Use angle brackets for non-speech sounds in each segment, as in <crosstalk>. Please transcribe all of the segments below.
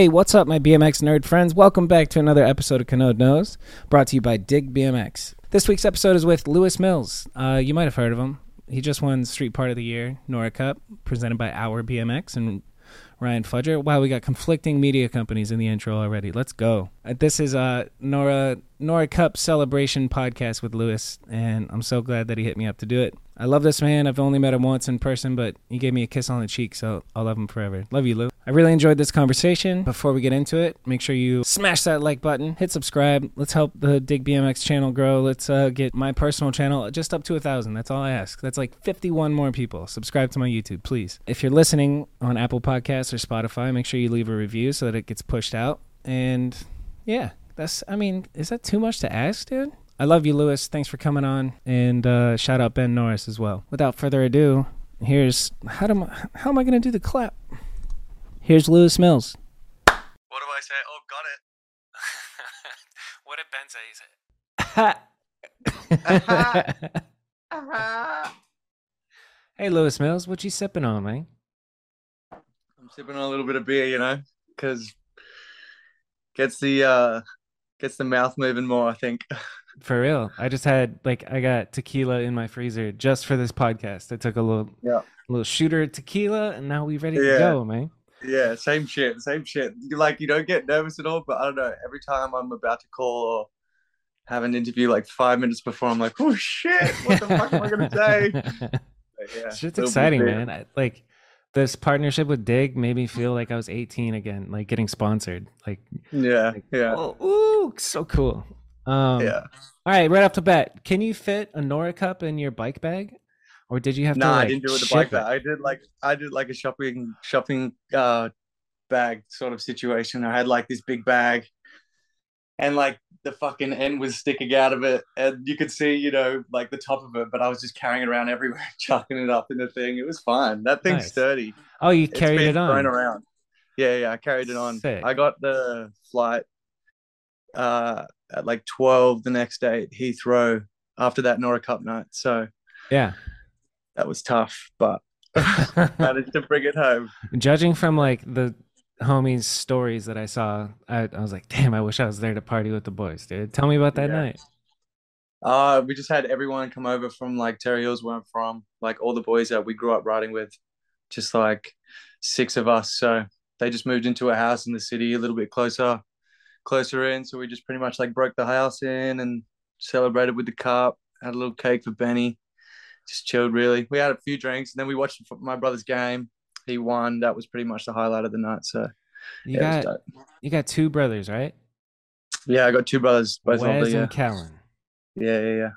Hey, what's up, my BMX nerd friends? Welcome back to another episode of Canode Knows, brought to you by Dig BMX. This week's episode is with Lewis Mills. Uh, you might have heard of him. He just won Street Part of the Year, Nora Cup, presented by Our BMX and Ryan Fudger. Wow, we got conflicting media companies in the intro already. Let's go. Uh, this is uh, Nora Nora Cup celebration podcast with Lewis, and I'm so glad that he hit me up to do it. I love this man. I've only met him once in person, but he gave me a kiss on the cheek, so I'll love him forever. Love you, Lou. I really enjoyed this conversation. Before we get into it, make sure you smash that like button, hit subscribe. Let's help the Dig BMX channel grow. Let's uh, get my personal channel just up to a thousand. That's all I ask. That's like 51 more people. Subscribe to my YouTube, please. If you're listening on Apple Podcasts or Spotify, make sure you leave a review so that it gets pushed out. And yeah, that's, I mean, is that too much to ask, dude? I love you, Lewis. Thanks for coming on, and uh, shout out Ben Norris as well. Without further ado, here's how do I, how am I going to do the clap? Here's Lewis Mills. What do I say? Oh, got it. <laughs> what did Ben say? He said, <laughs> hey, Lewis Mills, what you sipping on, man? I'm sipping on a little bit of beer, you know, because gets the uh gets the mouth moving more. I think. <laughs> For real, I just had like I got tequila in my freezer just for this podcast. I took a little Yeah. little shooter of tequila, and now we ready to go, man. Yeah, same shit, same shit. Like you don't get nervous at all, but I don't know. Every time I'm about to call or have an interview, like five minutes before, I'm like, oh shit, what the fuck am I gonna <laughs> say? <laughs> But yeah, bit of exciting, man. I, like this partnership with Dig made me feel like I was 18 again, like getting sponsored. Like, Yeah, like, yeah, oh, ooh, so cool. Um, yeah. All right, right off the bat, can you fit a Nora cup in your bike bag, or did you have Nah, to? I Like, didn't do it with the bike bag. I did like I did like a shopping shopping uh bag sort of situation. I had like this big bag and like the fucking end was sticking out of it and you could see, you know, like the top of it, but I was just carrying it around everywhere, <laughs> chucking it up in the thing. It was fine. That thing's Nice. sturdy. Oh, you carried it on. thrown around. Yeah, yeah, I carried it on. Sick. I got the flight uh at like 12 the next day at Heathrow after that Nora Cup night. So Yeah. that was tough, but <laughs> managed to bring it home. Judging from like the homies' stories that I saw, I, I was like, damn, I wish I was there to party with the boys, dude. Tell me about that Yeah. night. Uh, we just had everyone come over from like Terrey Hills, where I'm from, like all the boys that we grew up riding with, just like six of us. So they just moved into a house in the city a little bit closer, closer in. So we just pretty much like broke the house in and celebrated with the cup. Had a little cake for Benny. Just chilled really. We had a few drinks and then we watched my brother's game. He won. That was pretty much the highlight of the night. So You yeah, got you got two brothers, right? yeah, I got two brothers, both older. Wes Yeah, and Kellen. yeah, yeah, yeah.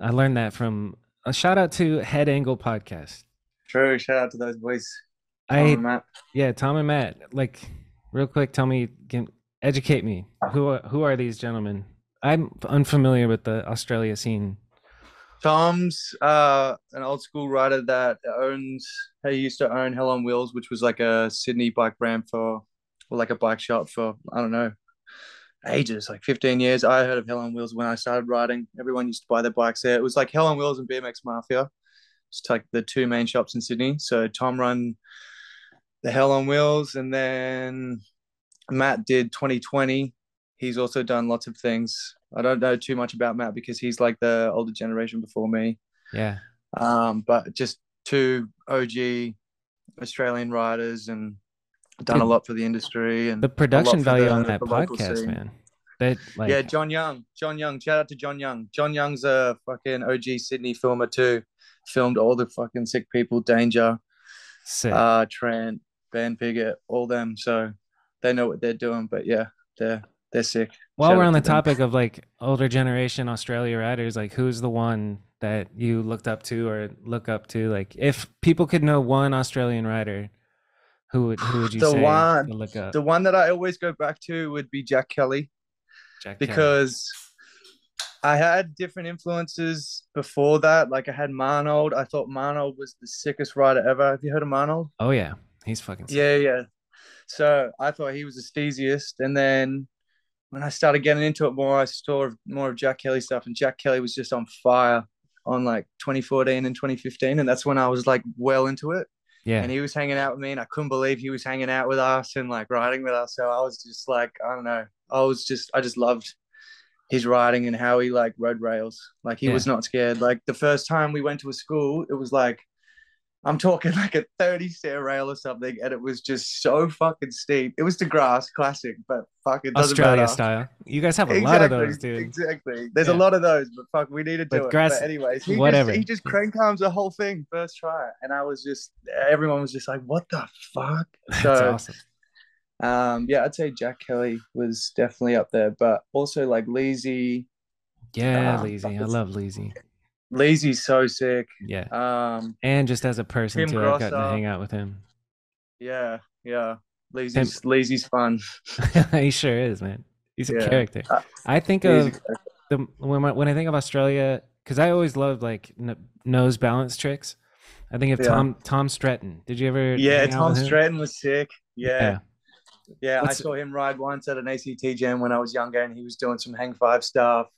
I learned that from a shout out to Head Angle Podcast. True. Shout out to those boys. Tom I and Matt. yeah, Tom and Matt. Like, real quick, tell me, can, educate me. Who are, who are these gentlemen? I'm unfamiliar with the Australia scene. Tom's uh, an old school rider that owns. He used to own Hell on Wheels, which was like a Sydney bike brand for, or like a bike shop for I don't know, ages, like fifteen years. I heard of Hell on Wheels when I started riding. Everyone used to buy their bikes there. It was like Hell on Wheels and BMX Mafia. It's like the two main shops in Sydney. So Tom run the Hell on Wheels, and then Matt did 2020. He's also done lots of things. I don't know too much about Matt because he's like the older generation before me. Yeah, Um, but just two OG Australian riders and done a lot for the industry and the production value the- on that podcast, man. That like yeah, John Young. John Young. Shout out to John Young. John Young's a fucking OG Sydney filmer too. Filmed all the fucking sick people, Danger, sick. uh, Trent, Ben Piggott, all them. So they know what they're doing. But yeah, they're they're sick. While Shout we're on the them. topic of like older generation Australia riders, like who's the one that you looked up to or look up to? Like if people could know one Australian rider, who would who would you The say one- to look up? The one that I always go back to would be Jack Kelly. Jack Kelly. because I had different influences before that. Like I had Marnold. I thought Marnold was the sickest rider ever. Have you heard of Marnold? oh yeah, he's fucking sick. Yeah, yeah. So I thought he was the steeziest. And then when I started getting into it more, I saw more of Jack Kelly stuff. And Jack Kelly was just on fire on like 2014 and 2015. And that's when I was like well into it. Yeah. and he was hanging out with me, and I couldn't believe he was hanging out with us and like riding with us. So I was just like, I don't know, I was just, I just loved his riding and how he like rode rails. Like he Yeah. was not scared. Like the first time we went to a school, it was like, I'm talking <laughs> like a 30 stair rail or something, and it was just so fucking steep. It was the grass classic, but fuck it doesn't Australia matter. style. You guys have a lot of those, dude. Exactly. There's Yeah. a lot of those, but fuck, we need to do But it. grass- but anyways, he whatever. Just, he just crank arms the whole thing first try, and I was just everyone was just like, "What the fuck?" <laughs> That's So, awesome. um, yeah, I'd say Jack Kelly was definitely up there, but also like Leezy. Yeah, Ah, Lazy. I love Lazy. Leezy's so sick. Yeah. Um, And just as a person Tim too, I've gotten to hang out with him. yeah, yeah. Leezy's Leezy's fun. <laughs> he sure is, man. He's a Yeah. character. Uh, I think of the when I, when I think of Australia, because I always loved like n- nose balance tricks. I think of Yeah. Tom Tom Stratton. Did you ever? yeah, Tom? Stratton was sick. Yeah. Yeah. Yeah, What's- I saw him ride once at an ACT jam when I was younger, and he was doing some hang five stuff,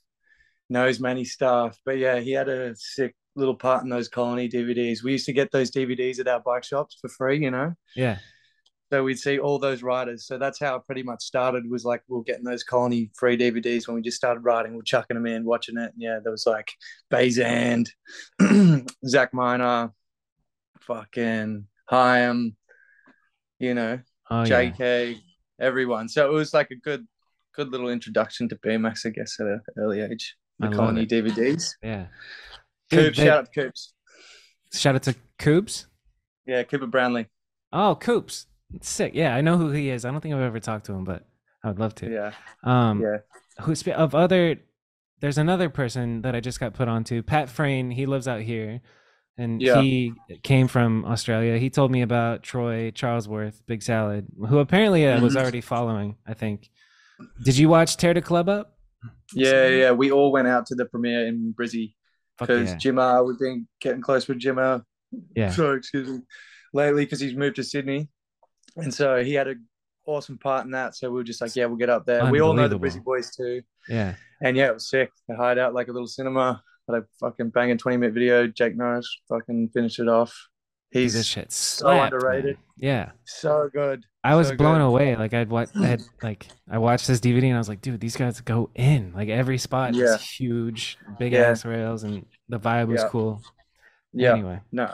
nose many stuff. But yeah, he had a sick little part in those colony DVDs. We used to get those DVDs at our bike shops for free, you know. Yeah. So we'd see all those riders. So that's how it pretty much started. Was like we are getting those colony free DVDs when we just started riding. We're chucking them in, watching it. And yeah, there was like Bazand, <clears throat> Zach Miner, fucking Hyam, you know, Oh yeah. JK, everyone. So it was like a good, good little introduction to BMX, I guess, at an early age. I Colony it. DVDs. Yeah. Coops, shout out to Coops. shout out to Coops. Yeah, Cooper Brownlee. Oh, Coops. Sick. Yeah, I know who he is. I don't think I've ever talked to him, but I would love to. Yeah, Um, yeah. who's of other there's another person that I just got put onto. Pat Frayne, he lives out here and Yeah. he came from Australia. He told me about Troy Charlesworth, Big Salad, who apparently uh, was Mhm. already following, I think. Did you watch Tear the Club Up? Yeah, yeah. We all went out to the premiere in Brizzy because yeah. Jimmer, we've been getting close with Jimmer. Yeah. <laughs> Sorry, excuse me. Lately, because he's moved to Sydney, and so he had an awesome part in that. So we were just like, yeah, we'll get up there. We all know the Brizzy boys too, Yeah. and yeah, it was sick. They hired out like a little cinema. Had a fucking banging twenty minute video. Jake Norris fucking finished it off. He's this shit slapped, man. underrated. Yeah. so good. I was So blown good. away. Like I'd watch, I had like I watched this DVD and I was like, dude, these guys go in. Like every spot Yeah. is huge, big Yeah. ass rails, and the vibe was Yeah. cool. Yeah, Anyway, no,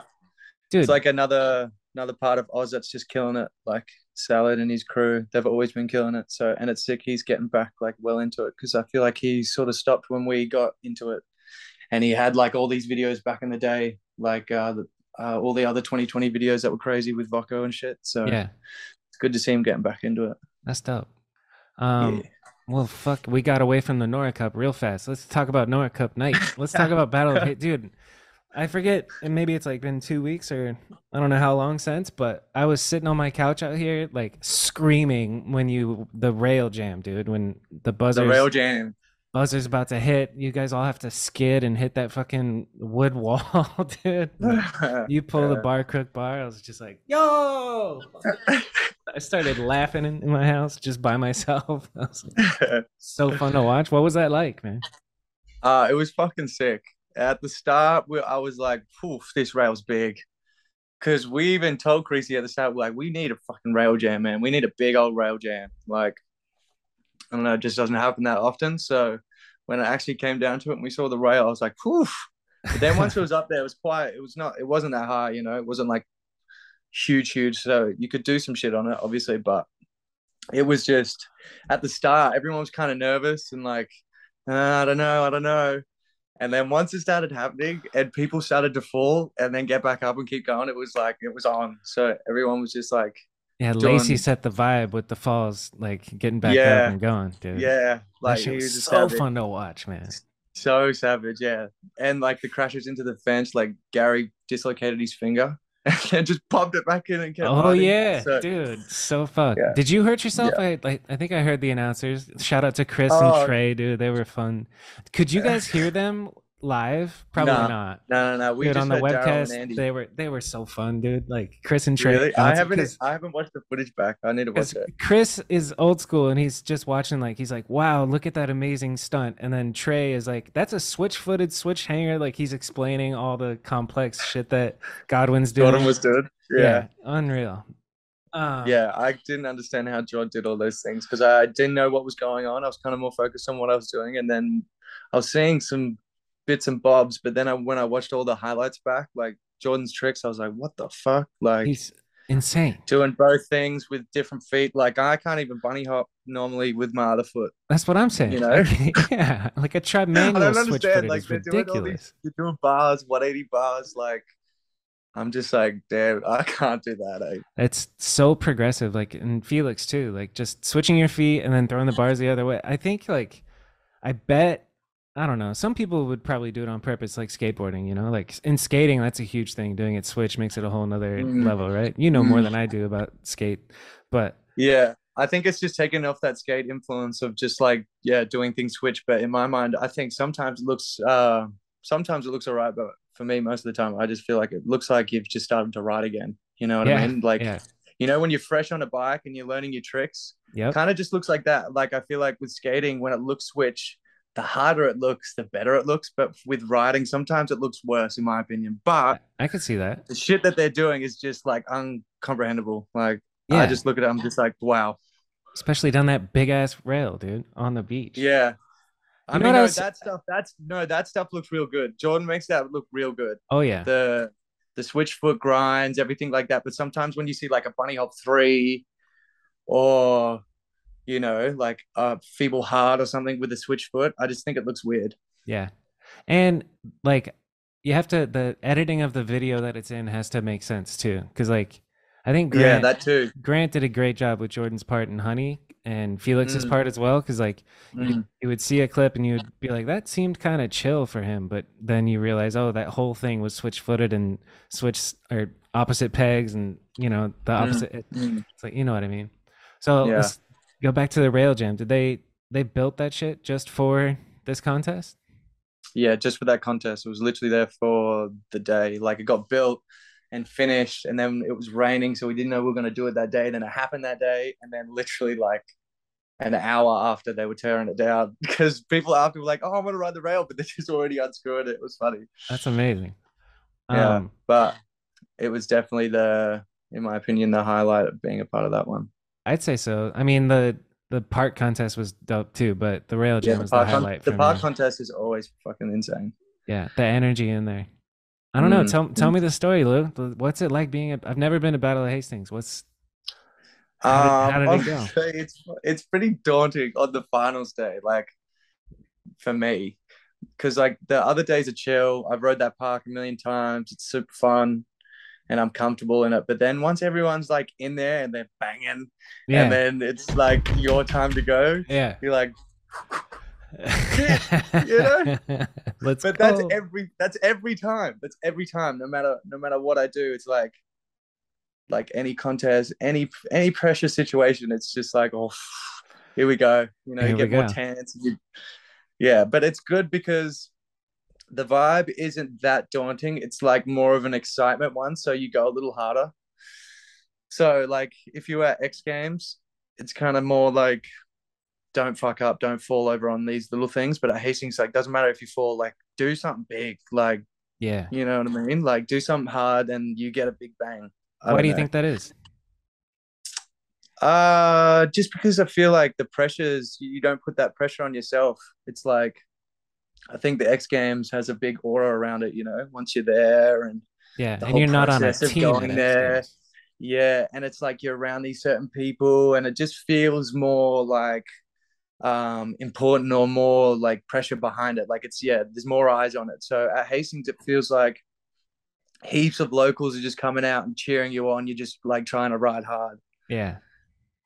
dude, it's like another another part of Oz that's just killing it. Like Salad and his crew, they've always been killing it. So and it's sick. He's getting back like well into it because I feel like he sort of stopped when we got into it, and he had like all these videos back in the day, like uh, the, uh all the other 2020 videos that were crazy with Voco and shit. So yeah, it's good to see him getting back into it. that's dope. Um, Yeah. well, fuck, we got away from the Nora Cup real fast. Let's talk about Nora Cup night. <laughs> Let's talk about Battle of Hate, dude. I forget, and maybe it's like been two weeks or I don't know how long since, but I was sitting on my couch out here, like screaming when you the rail jam, dude. When the buzzer The rail jam. Buzzer's about to hit, you guys all have to skid and hit that fucking wood <laughs> wall, dude. <laughs> You pull the bar crook bar. I was just like, yo. <laughs> I started laughing in, in my house just by myself. Like, so fun to watch. What was that like, man? Uh, it was fucking sick. At the start, we, I was like, "Poof, this rail's big." Because we even told Creasy at the start, we're like, "We need a fucking rail jam, man. We need a big old rail jam." Like, I don't know, it just doesn't happen that often. So when it actually came down to it, and we saw the rail, I was like, "Poof." But then once it was up there, it was quiet. It was not. It wasn't that high, you know. It wasn't like huge, huge. So you could do some shit on it, obviously, but it was just at the start, everyone was kind of nervous and like, "Uh, I don't know, I don't know. And then once it started happening and people started to fall and then get back up and keep going, it was like it was on. So everyone was just like, Yeah, Lacey set the vibe with the falls, like getting back Yeah. up and going, dude. yeah, that like he was so savage. fun to watch, man. so savage, yeah. And like the crashes into the fence, like Gary dislocated his finger <laughs> and just popped it back in and kept. Oh riding. yeah, So- dude, so fuck. Yeah. Did you hurt yourself? I like, I think I heard the announcers. Shout out to Chris Oh. and Trey, dude. They were fun. Could you guys hear them live? Probably Nah, not. No, no, no. We dude, just on the webcast, they were they were so fun, dude. Like Chris and Trey. really? I haven't. I haven't watched the footage back. I need to watch it. Chris is old school and he's just watching like he's like, wow, look at that amazing stunt. And then Trey is like, that's a switch footed switch hanger. Like he's explaining all the complex shit that Godwin's doing. Godwin was good. Yeah. unreal. Um, Yeah, I didn't understand how John did all those things because I didn't know what was going on. I was kind of more focused on what I was doing, and then I was seeing some bits and bobs. But then I, when I watched all the highlights back, like Jordan's tricks, I was like, "What the fuck?" Like he's insane. doing both things with different feet. Like I can't even bunny hop normally with my other foot. That's what I'm saying. You know? <laughs> yeah, like a tried I manual don't switch understand. Like they're doing all ridiculous. these, they're doing bars, 180 bars. Like I'm just like, damn, I can't do that. Eh? It's so progressive, like in Felix too, like just switching your feet and then throwing the bars the other way. I think like I bet I don't know. Some people would probably do it on purpose, like skateboarding. You know, like in skating, that's a huge thing. Doing it switch makes it a whole nother Mm. level, right? You know more Mm. than I do about skate, but Yeah, I think it's just taking off that skate influence of just like yeah doing things switch. But in my mind, I think sometimes it looks uh sometimes it looks alright, but for me, most of the time, I just feel like it looks like you've just started to ride again. You know what yeah, I mean? Like yeah, you know when you're fresh on a bike and you're learning your tricks, yeah, kind of just looks like that. Like I feel like with skating, when it looks switch, the harder it looks, the better it looks. But with riding, sometimes it looks worse, in my opinion. But I could see that. the shit that they're doing is just like uncomprehendable. Like Yeah, I just look at it, I'm just like, wow. especially down that big ass rail, dude, on the beach. Yeah. I You know mean, no, was- that stuff. That's no, that stuff looks real good. Jordan makes that look real good. Oh yeah, The the switch foot grinds, everything like that. But sometimes when you see like a bunny hop three, or you know, like a feeble heart or something with a switch foot, I just think it looks weird. Yeah. And like you have to the editing of the video that it's in has to make sense too. Cause like I think yeah, that too. Grant did a great job with Jordan's part in Honey and Felix's Mm. part as well. Cause like you, Mm. you would see a clip and you would be like, that seemed kind of chill for him. But then you realize, oh, that whole thing was switch footed and switch or opposite pegs and you know, the Mm. opposite it- Mm. it's like you know what I mean. So Yeah. let's go back to the rail jam. Did they they built that shit just for this contest? Yeah, just for that contest. It was literally there for the day. Like it got built and finished, and then it was raining, so we didn't know we were going to do it that day. Then it happened that day, and then literally like an hour after they were tearing it down <laughs> because people after were like, "Oh, I'm going to ride the rail," but they just already unscrewed it. It was funny. That's amazing. Yeah, Um, but it was definitely the, in my opinion, the highlight of being a part of that one. I'd say so. I mean the the park contest was dope too, but the rail Yeah, jam the was the park, con- highlight the park me. contest is always fucking insane. Yeah, the energy in there. I don't know. Mm. Tell tell me the story, Lou. What's it like being? A, I've never been to Battle of Hastings. What's How did- how Um, did it go? <laughs> It's it's pretty daunting on the finals day, like for me, because like the other days are chill. I've rode that park a million times. It's super fun, and I'm comfortable in it. But then once everyone's like in there and they're banging, yeah, and then it's like your time to go, yeah. you're like, <laughs> you know? Let's but go. that's every that's every time. That's every time. No matter no matter what I do, it's like like any contest, any any pressure situation. It's just like oh, here we go. You know, Here you get more tense. you- yeah, but it's good because the vibe isn't that daunting. It's like more of an excitement one, so you go a little harder. So like if you at X Games, it's kind of more like don't fuck up, don't fall over on these little things. But at Hastings, like doesn't matter if you fall, like do something big, like yeah. you know what I mean? Like do something hard and you get a big bang. I Why do you know. think that is? Uh, just because I feel like the pressures, you don't put that pressure on yourself. It's like, I think the X Games has a big aura around it, you know, once you're there and Yeah, and you're not on a team going there. Games. yeah, and it's like you're around these certain people and it just feels more like um important or more like pressure behind it. Like it's yeah, there's more eyes on it. So at Hastings, it feels like heaps of locals are just coming out and cheering you on. You're just like trying to ride hard. Yeah.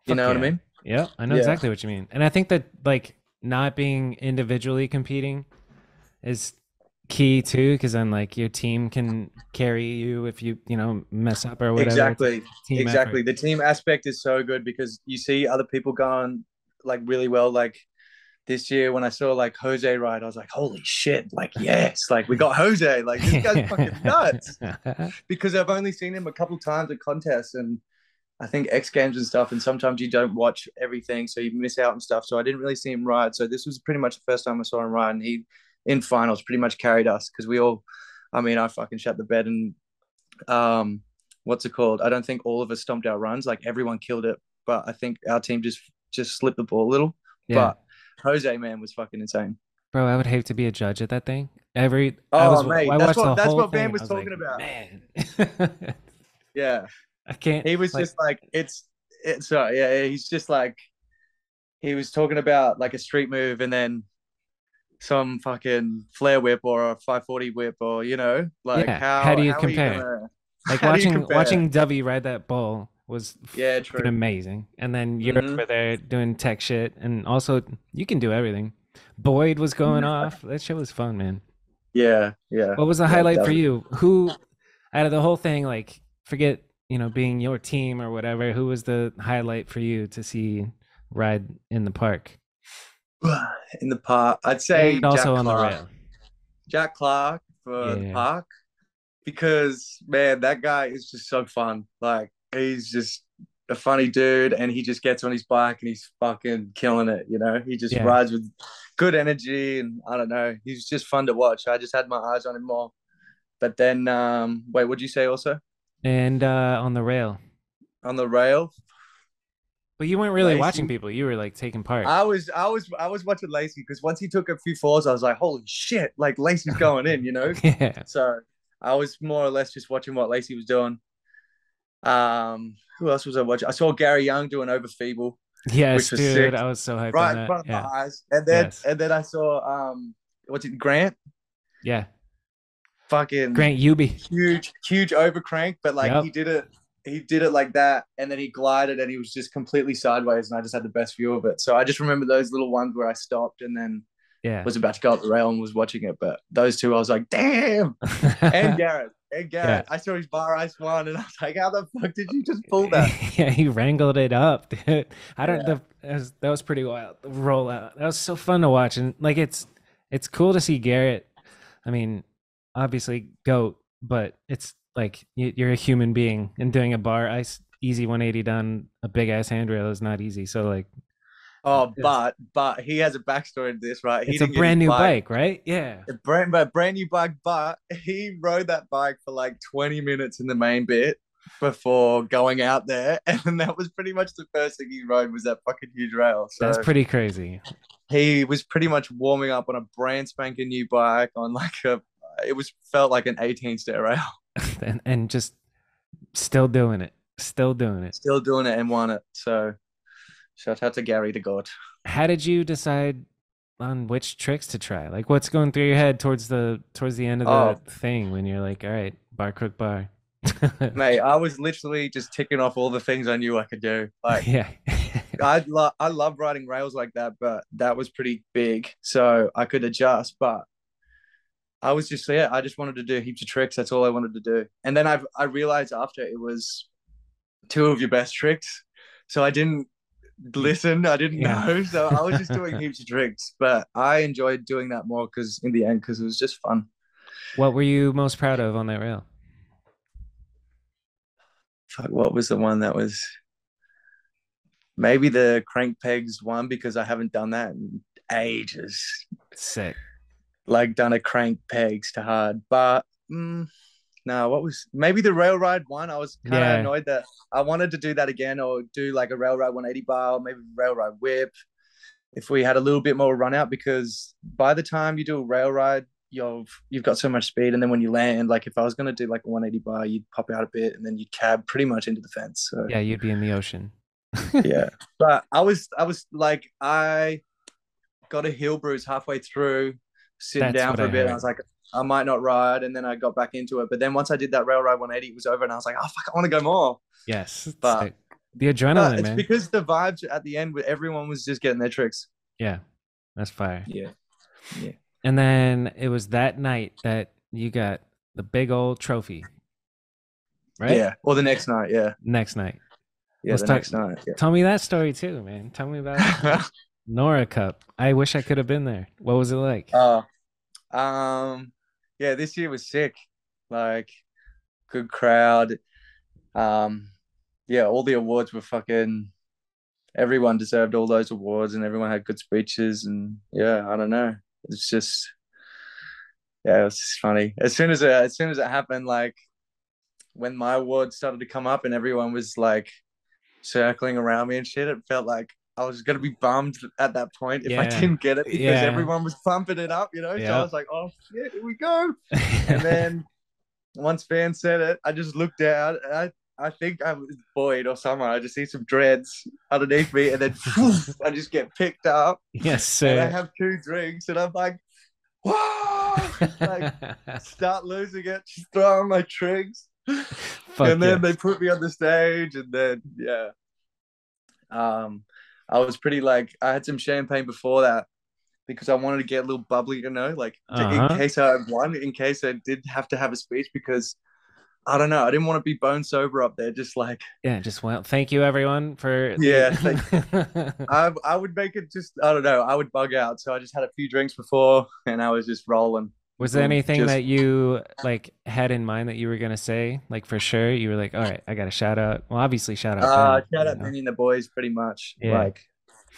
You Fuck know what I mean? Yeah, I know Yeah. exactly what you mean. And I think that like not being individually competing is key too because then like your team can carry you if you you know mess up or whatever Exactly. exactly. effort. The team aspect is so good because you see other people going like really well. Like this year when I saw like Jose ride, I was like, holy shit, like yes, like we got Jose, like this guy's <laughs> fucking nuts. <laughs> Because I've only seen him a couple times at contests and I think X Games and stuff, and sometimes you don't watch everything, so you miss out and stuff. So I didn't really see him ride. So this was pretty much the first time I saw him ride, and he in finals pretty much carried us because we all, I mean, I fucking shut the bed and um, what's it called? I don't think all of us stomped our runs. Like everyone killed it, but I think our team just just slipped the ball a little. Yeah. But Jose man was fucking insane. Bro, I would hate to be a judge at that thing. Every Oh, I was, mate, I that's what- that's what Van was I talking like, about. Man, <laughs> <laughs> Yeah, I can't. he was like- just like it's it's sorry, yeah, he's just like he was talking about like a street move and then some fucking flare whip or a 540 whip or you know like Yeah, how how do you are compare? gonna- like <laughs> how you watching compare? watching Dovey ride that bull was Yeah, true. amazing. And then you're Mhm. over there doing tech shit, and also you can do everything. Boyd was going <laughs> off. That shit was fun, man. yeah yeah What was the Yeah, highlight for you? Who out of the whole thing, like forget you know being your team or whatever, who was the highlight for you to see ride in the park? <sighs> in the park. I'd say and also Jack on the Clark. rail. jack clark for the park. Because man that guy is just so fun. Like he's just a funny dude and he just gets on his bike and he's fucking killing it you know? He just Yeah. rides with good energy and i don't know. He's just fun to watch. I just had my eyes on him more. But then um wait what'd you say also? And uh, on the rail. on the rail But you weren't really Lacey- watching people. You were like taking part. I was I was I was watching Lacey because once he took a few falls, I was like, holy shit, like Lacey's going in, you know? <laughs> yeah. So I was more or less just watching what Lacey was doing. Um, who else was I watching? I saw Gary Young doing over feeble Yes, Which was dude. sick. I was so hyped right in front of yeah. my eyes. And then Yes. and then I saw um what's it, Grant? Yeah. Fucking Grant Uby. huge, huge over crank, but like Yep. he did it he did it like that and then he glided and he was just completely sideways and I just had the best view of it. So I just remember those little ones where I stopped and then Yeah. was about to go up the rail and was watching it. But those two I was like, damn. <laughs> And Garrett. And Garrett. I saw his bar ice one and I was like, how the fuck did you just pull that? <laughs> yeah, he wrangled it up, dude. I don't. Yeah. The, that, was, that was pretty wild. The rollout. That was so fun to watch, and like it's it's cool to see Garrett. I mean, obviously goat, but it's like you, you're a human being, and doing a bar ice easy 180 down a big ass handrail is not easy. So like, Oh, but but he has a backstory to this, right? He it's a brand new bike, right? Yeah. A brand, but brand new bike, but he rode that bike for like 20 minutes in the main bit before going out there. <laughs> And that was pretty much the first thing he rode was that fucking huge rail. So That's pretty crazy. he was pretty much warming up on a brand spanking new bike on like a it was felt like an 18 stair rail. <laughs> and and just still doing it. Still doing it. Still doing it and won it. So shout out to Gary the God. how did you decide on which tricks to try? Like, what's going through your head towards the towards the end of the Oh. thing when you're like, all right, bar crook bar. <laughs> Mate, I was literally just ticking off all the things I knew I could do. Like yeah, <laughs> I love I love riding rails like that, but that was pretty big, so I could adjust. But I was just yeah, I just wanted to do heaps of tricks. That's all I wanted to do. And then I I realized after it was two of your best tricks, so I didn't listen. I didn't Yeah. know, so I was just doing heaps of tricks. But I enjoyed doing that more because in the end, because it was just fun. what were you most proud of on that rail? Fuck, what was the one that was? Maybe the crank pegs one because I haven't done that in ages. Sick. Like done a crank pegs to hard. But mm, no, what was maybe the rail ride one? I was kind of Yeah. annoyed that I wanted to do that again or do like a rail ride 180 bar, or maybe rail ride whip. If we had a little bit more run out, because by the time you do a rail ride, you've you've got so much speed, and then when you land, like if I was gonna do like a 180 bar, you'd pop out a bit, and then you'd cab pretty much into the fence. So Yeah, you'd be in the ocean. <laughs> yeah. But I was I was like I got a heel bruise halfway through, sitting That's down for a I bit. And I was like, I might not ride, and then I got back into it. But then once I did that rail ride 180, it was over, and I was like, oh fuck, I want to go more. Yes, But- the But adrenaline, it's man. because the vibes at the end, where everyone was just getting their tricks. yeah, that's fire. Yeah, yeah. And then it was that night that you got the big old trophy, right? Yeah. Or the next night. Yeah. Next night. Yeah. Let's the talk- next night. Yeah. Tell me that story too, man. Tell me about. <laughs> Nora Cup. I wish I could have been there. What was it like? Oh, um, yeah, this year was sick. Like, good crowd. Um, yeah, all the awards were fucking. Everyone deserved all those awards, and everyone had good speeches. And yeah, I don't know. It's just, yeah, it was just funny. As soon as it, as soon as it happened, like when my award started to come up, and everyone was like circling around me and shit, it felt like I was gonna be bummed at that point if I didn't get it because Yeah. everyone was pumping it up, you know. So I was like, "Oh shit, here we go!" <laughs> And then once Van said it, I just looked out. And I I think I was Boyd or someone. I just see some dreads underneath me, and then <laughs> I just get picked up, yes, and I have two drinks, and I'm like, "Whoa!" like <laughs> start losing it, just throwing my drinks Fuck and then they put me on the stage and then yeah um i was pretty like i had some champagne before that because i wanted to get a little bubbly you know like Uh-huh. in case i won in case i did have to have a speech because i don't know i didn't want to be bone sober up there just like Yeah, just well, thank you everyone for Yeah, <laughs> i i would make it just i don't know i would bug out so i just had a few drinks before and i was just rolling Was there Um, anything just- that you like had in mind that you were gonna say? Like for sure, you were like, "All right, I got to shout out." Well, obviously, shout out. Uh, Ben, shout out know? Benny and the boys, pretty much. Yeah. Like,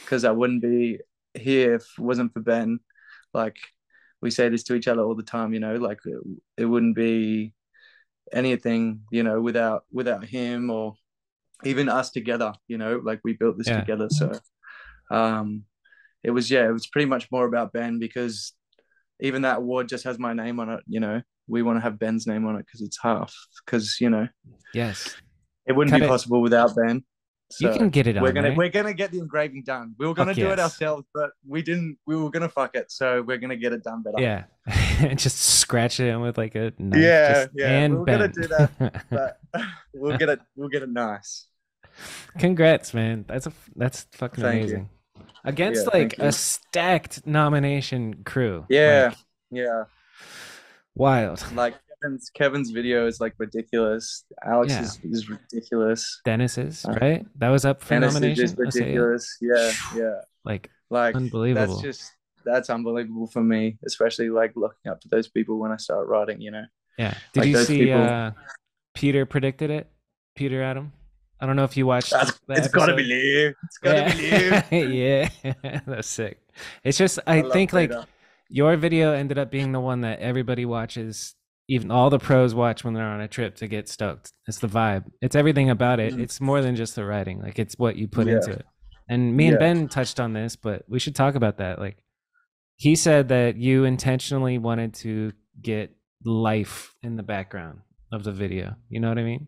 because I wouldn't be here if it wasn't for Ben. Like, we say this to each other all the time. You know, like it, it wouldn't be anything. You know, without without him or even us together. You know, like we built this Yeah. together. So, um, it was yeah, it was pretty much more about Ben because even that award just has my name on it. You know, we want to have Ben's name on it because it's half. Because you know, Yes, it wouldn't Cut be it. possible without Ben. So you can get it we're gonna there. we're gonna get the engraving done. We were gonna Fuck do it ourselves, but we didn't. We were gonna fuck it, so we're gonna get it done better. Yeah, <laughs> and just scratch it in with like a knife. Yeah, just- yeah, And we were gonna do that, <laughs> but <laughs> we'll get it. We'll get it nice. Congrats, man. That's a that's fucking Thank you. Against Yeah, like a stacked nomination crew. Yeah, Like, yeah. wild. Like Kevin's Kevin's video is like ridiculous. Alex Yeah. is, is ridiculous. Dennis's, Uh, right? That was up for Dennis is nomination. just I say, yeah. ridiculous. Yeah, yeah. Like Like unbelievable. that's just that's unbelievable for me, especially like looking up to those people when I start writing. You know. yeah. Did like you see people- uh Peter predicted it? Peter Adam? I don't know if you watched That's, it's gotta be. Leo. It's gotta be Leo. <laughs> yeah. yeah. <laughs> That's sick. It's just I, love think like your video ended up being the one that everybody watches even all the pros watch when they're on a trip to get stoked it's the vibe it's everything about it Mhm. it's more than just the writing like it's what you put Yeah. into it and me and Yeah. ben touched on this but we should talk about that like he said that you intentionally wanted to get life in the background of the video you know what i mean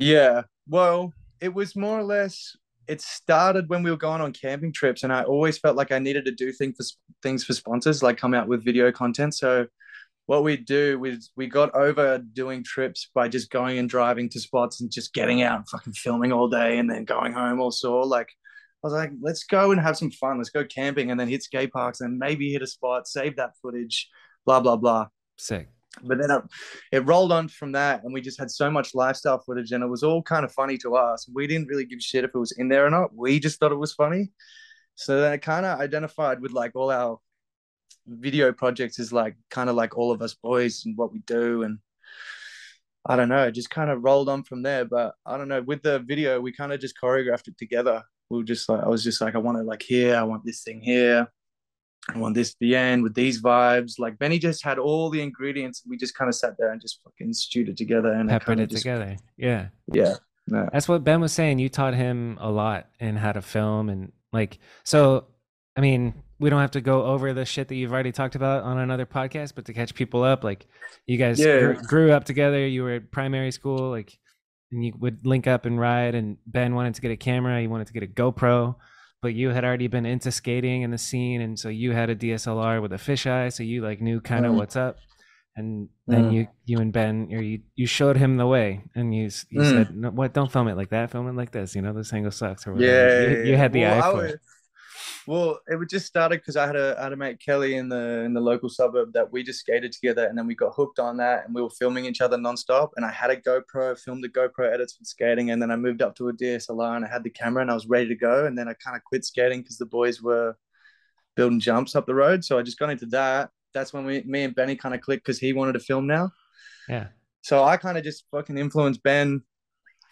Yeah. Well, it was more or less. It started when we were going on camping trips, and I always felt like I needed to do things for things for sponsors, like come out with video content. So, what we do was we got over doing trips by just going and driving to spots and just getting out and fucking filming all day, and then going home all sore. Like, I was like, let's go and have some fun. Let's go camping, and then hit skate parks, and maybe hit a spot, save that footage, blah blah blah sick but then it, it rolled on from that and we just had so much lifestyle footage and it was all kind of funny to us. We didn't really give shit if it was in there or not. We just thought it was funny. So then it kind of identified with like all our video projects is like kind of like all of us boys and what we do and i don't know it just kind of rolled on from there. But i don't know with the video we kind of just choreographed it together. We were just like i was just like i want to like here i want this thing here I want this at the end with these vibes. Like Benny just had all the ingredients. We just kind of sat there and just fucking stewed it together and peppered it of just, together yeah Yeah. No. That's what Ben was saying. You taught him a lot in how to film and like so I mean, we don't have to go over the shit that you've already talked about on another podcast, but to catch people up, like you guys Yeah. grew, grew up together, you were at primary school, like and you would link up and ride and Ben wanted to get a camera, he wanted to get a GoPro, but you had already been into skating and the scene and so you had a DSLR with a fisheye, so you like knew kind of Mm. what's up. And then Mm. you you and Ben you you showed him the way and you you Mm. said no, what don't film it like that film it like this you know this angle sucks or whatever Yeah. you, you had the Well, eye for was, it Well, it would just started because I had a I had a mate Kelly in the in the local suburb that we just skated together, and then we got hooked on that, and we were filming each other nonstop. And I had a GoPro, filmed the GoPro edits with skating, and then I moved up to a DSLR, and I had the camera, and I was ready to go. And then I kind of quit skating because the boys were building jumps up the road, so I just got into that. That's when we, me and Benny, kind of clicked because he wanted to film now. Yeah. So I kind of just fucking influenced Ben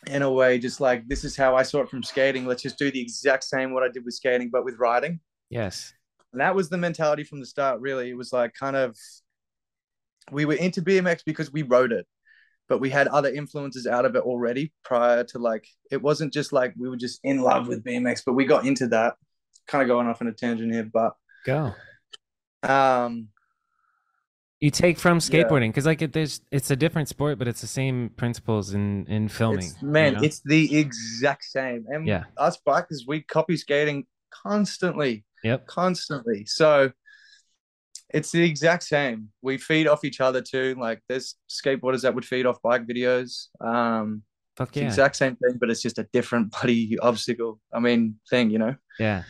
in a way, just like this is how I saw it from skating. Let's just do the exact same what I did with skating, but with riding. Yes. And that was the mentality from the start, really. It was like kind of we were into BMX because we rode it, but we had other influences out of it already prior to like it wasn't just like we were just in love with BMX, but we got into that. Kind of going off on a tangent here, but Go. um You take from skateboarding because like it, there's it's a different sport, but it's the same principles in in filming. It's, man, you know? it's the exact same. And Yeah. us bikers, we copy skating constantly, yep. constantly. So it's the exact same. We feed off each other too. Like there's skateboarders that would feed off bike videos. Um, Fuck it's the yeah. exact same thing, but it's just a different <laughs> bloody obstacle. I mean, thing, you know. Yeah.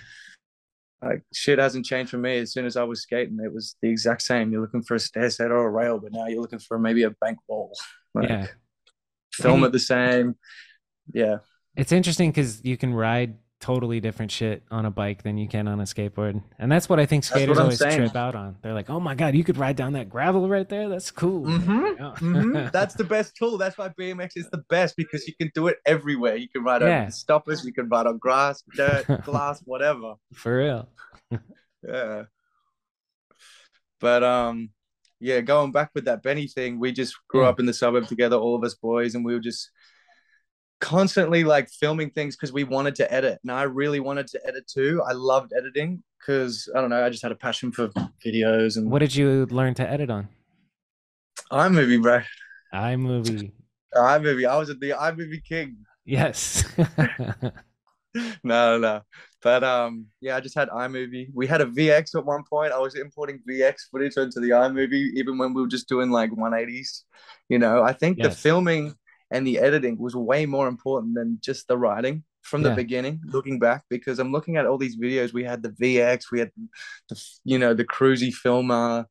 Like shit hasn't changed for me. As soon as I was skating, it was the exact same. You're looking for a stair set or a rail, but now you're looking for maybe a bank wall. <laughs> Like, Yeah. Film it the same. Yeah. It's interesting because you can ride totally different shit on a bike than you can on a skateboard, and that's what I think skaters always saying. trip out on. They're like, "Oh my god, you could ride down that gravel right there. That's cool." Mhm. Yeah. Mhm. That's the best tool. That's why BMX is the best because you can do it everywhere. You can ride Yeah. over stoppers, you can ride on grass, dirt, <laughs> glass, whatever. For real. Yeah. But um, yeah, going back with that Benny thing, we just grew Yeah. up in the suburb together, all of us boys, and we were just constantly like filming things because we wanted to edit. And I really wanted to edit too. I loved editing because I don't know, I just had a passion for videos and What did you learn to edit on? iMovie, bro. iMovie. iMovie. I was at the iMovie king. Yes. <laughs> no, no. But um, yeah, I just had iMovie. We had a VX at one point. I was importing VX footage into the iMovie, even when we were just doing like 180s. You know, I think the filming and the editing was way more important than just the writing from the Yeah. beginning. Looking back, because I'm looking at all these videos. We had the VX, we had the you know the cruisy filmer.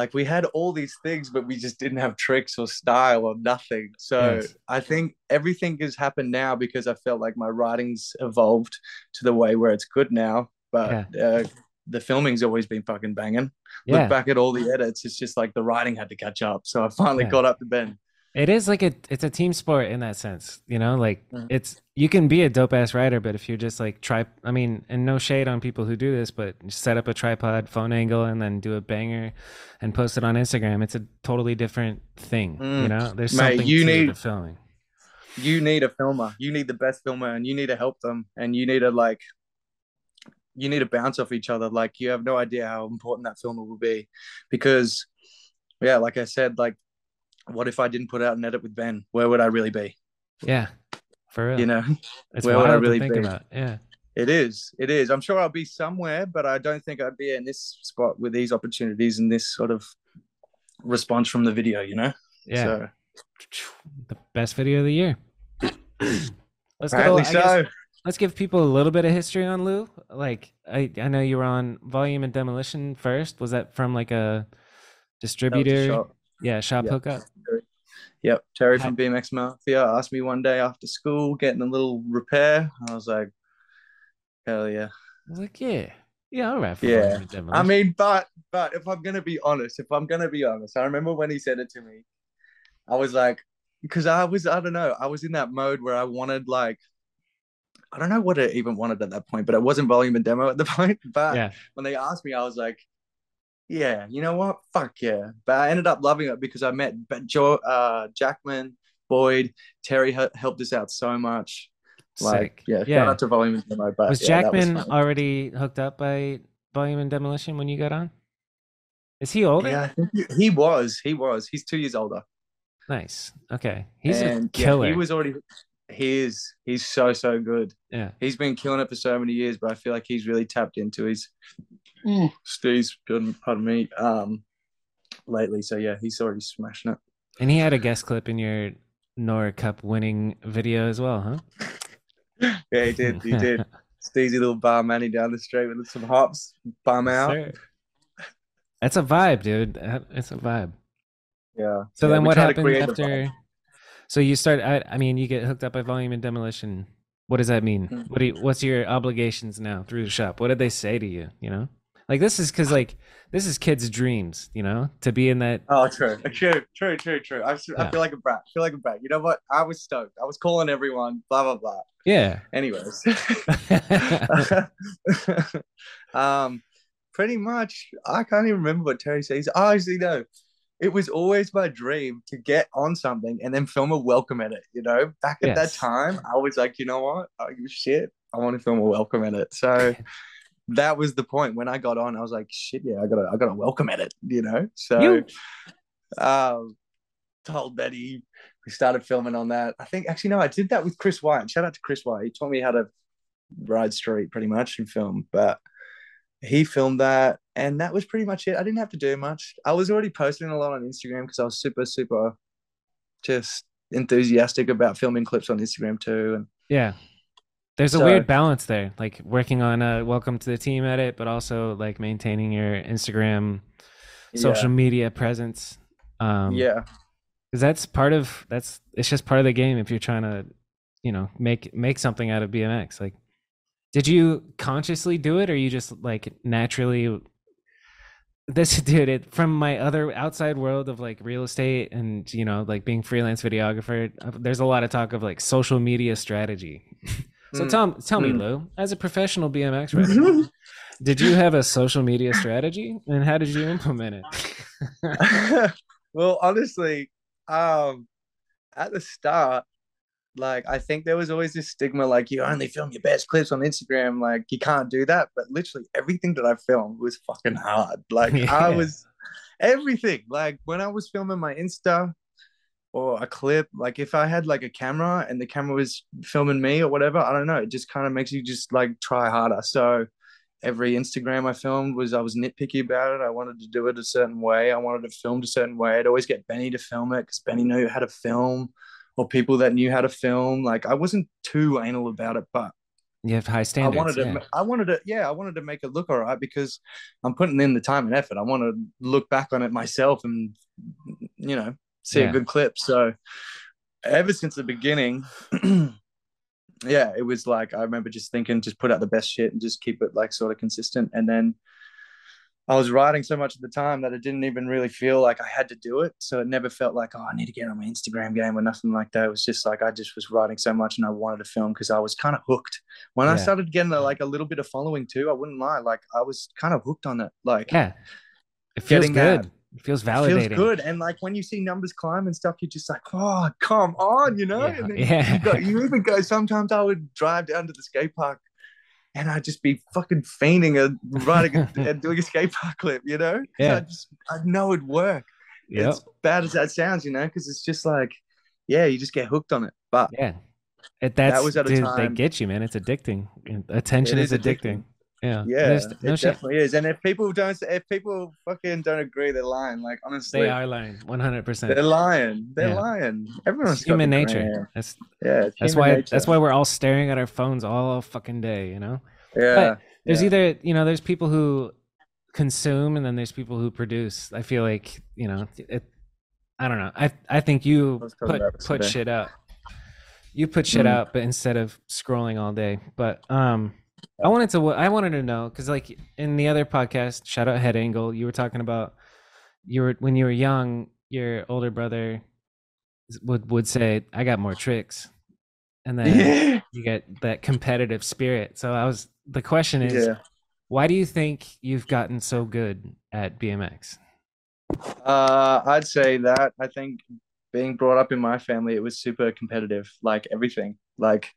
Like we had all these things, but we just didn't have tricks or style or nothing. So Yes. I think everything has happened now because I felt like my writing's evolved to the way where it's good now. But uh, the filming's always been fucking banging. yeah. Look back at all the edits, it's just like the writing had to catch up. So I finally Yeah. got up to Ben. It is like a it's a team sport in that sense, you know. Like Mhm. it's you can be a dope ass rider, but if you're just like try, I mean, and no shade on people who do this, but set up a tripod, phone angle, and then do a banger, and post it on Instagram. It's a totally different thing, you Mm. know. There's Mate, something you to need- the filming. You need a filmer. You need the best filmer and you need to help them. And you need to like you need to bounce off each other. Like you have no idea how important that filmer will be. Because yeah, like I said, like what if I didn't put out an edit with Ben? Where would I really be? Yeah, for real. You know? <laughs> it's where would I really think be? about. Yeah, it is. It is. I'm sure I'll be somewhere, but I don't think I'd be in this spot with these opportunities and this sort of response from the video, you know? yeah. So The best video of the year. <clears throat> Let's go. apparently I guess- so. let's give people a little bit of history on Lou. Like I, I know you were on Volume and Demolition first. Was that from like a That was a distributor? Yeah, shop Yeah. hookup. Yep. Terry from BMX Mafia asked me one day after school, getting a little repair. I was like, hell yeah. I was like, yeah, yeah, all right. Yeah. I mean, but but if I'm gonna be honest, if I'm gonna be honest, I remember when he said it to me, I was like, because I was, I don't know, I was in that mode where I wanted like, I don't know what I even wanted at that point, but it wasn't volume and demo at the <laughs> point. But yeah, when they asked me, I was like, yeah, you know what? Fuck yeah. But I ended up loving it because I met Joe, uh, Jackman, Boyd, Terry he- helped us out so much. Like, sick. yeah, shout yeah. out to volume and demo. But was yeah, Jackman fun. already hooked up by Volume and Demolition when you got on? Is he older? Yeah, he, was. He was. He's two years older. Nice. Okay, he's a And, yeah, killer. he was already. He is. He's so so good. yeah, He's been killing it for so many years, but I feel like he's really tapped into his. Steve's pardon, pardon me. Um, lately, so yeah, he's already smashing it. and he had a guest clip in your Nora Cup winning video as well, huh? <laughs> Yeah, he did. He <laughs> did. steezy little bar manny down the street with some hops, bum out. Sir. That's a vibe, dude. It's a vibe. Yeah. So Yeah, then, what try to happens after? So you start. I, I mean, you get hooked up by Volume and Demolition. What does that mean? Mm. What do you, What's your obligations now through the shop? What did they say to you? You know, like this is because like this is kids' dreams. You know, to be in that. Oh, true, true, true, true, true. I, s- I Yeah. feel like a brat. I feel like a brat. You know what? I was stoked. I was calling everyone. Blah blah blah. Yeah. Anyways, <laughs> <laughs> um, pretty much. I can't even remember what Terry says. I actually know. It was always my dream to get on something and then film a welcome edit. You know, back at that time, I was like, you know what? I give a shit. I want to film a welcome edit. So <laughs> that was the point. When I got on, I was like, shit, yeah, I gotta, I gotta welcome edit. You know, so You- um, told Betty we started filming on that. I think actually no, I did that with Chris White. Shout out to Chris White. He taught me how to ride street pretty much and film. But he filmed that, and that was pretty much it. I didn't have to do much. I was already posting a lot on Instagram because I was super, super just enthusiastic about filming clips on Instagram too. And Yeah. There's a So- weird balance there, like working on a welcome to the team edit, but also like maintaining your Instagram social media presence. Um, yeah, because that's part of that's it's just part of the game if you're trying to you know make make something out of bmx like did you consciously do it or you just like naturally <laughs> this dude it from my other outside world of like real estate and you know like being freelance videographer uh, there's a lot of talk of like social media strategy <laughs> so Mm. tell, tell me Mm. lou as a professional bmx <laughs> rider did you have a social media strategy and how did you implement it <laughs> well, honestly, um, at the start, like I think there was always this stigma, like you only film your best clips on Instagram, like you can't do that. But literally everything that I filmed was fucking hard. Like <laughs> Yeah. I was everything. Like when I was filming my Insta or a clip, like if I had like a camera and the camera was filming me or whatever, I don't know. It just kind of makes you just like try harder. So every Instagram I filmed was I was nitpicky about it. I wanted to do it a certain way. I wanted to film it filmed a certain way. I'd always get Benny to film it because Benny knew how to film, or people that knew how to film. Like I wasn't too anal about it, but you have high standards I wanted to. yeah. I wanted to. Yeah, I wanted to make it look all right because I'm putting in the time and effort. I want to look back on it myself and you know see Yeah. a good clip. So ever since the beginning. <clears throat> yeah, it was like I remember just thinking, just put out the best shit and just keep it like sort of consistent. And then I was writing so much at the time that it didn't even really feel like I had to do it. So it never felt like, oh, I need to get on my Instagram game or nothing like that. It was just like I just was writing so much and I wanted to film because I was kind of hooked. When I started getting like a little bit of following too, I wouldn't lie, like I was kind of hooked on it. Like Yeah. It feels Getting good. that- It feels it validating. feels good. And like when you see numbers climb and stuff, you're just like, oh, come on, you know? Yeah. And then <laughs> Yeah. you, go, you even go, sometimes I would drive down to the skate park and I'd just be fucking fainting and riding a, <laughs> and doing a skate park clip, you know? Yeah. I just, I know it'd work. Yep. As bad as that sounds, you know, because it's just like, yeah, you just get hooked on it. But Yeah. It, that's was at a dude, they get you, man. It's addicting. Attention It is is addicting. addicting. Yeah. yeah, There's- it shit. definitely is. And if people don't, if people fucking don't agree, they're lying. Like honestly, They are lying. One hundred percent. they're lying. They're Yeah. lying. Everyone's It's human nature. That's. Yeah, it's that's why nature. that's why we're all staring at our phones all fucking day, you know? Yeah. There's yeah. either you know, there's people who consume and then there's people who produce. I feel like, you know, it I don't know. I I think you put put today. shit out. You put shit Mm. out, but instead of scrolling all day. But um I wanted to I wanted to know because like in the other podcast, shout out Head Angle, you were talking about you were when you were young, your older brother would would say, "I got more tricks," and then you get that competitive spirit. So I was the question is, yeah. why do you think you've gotten so good at BMX? Uh, I'd say that. I think being brought up in my family, it was super competitive, like everything. Like,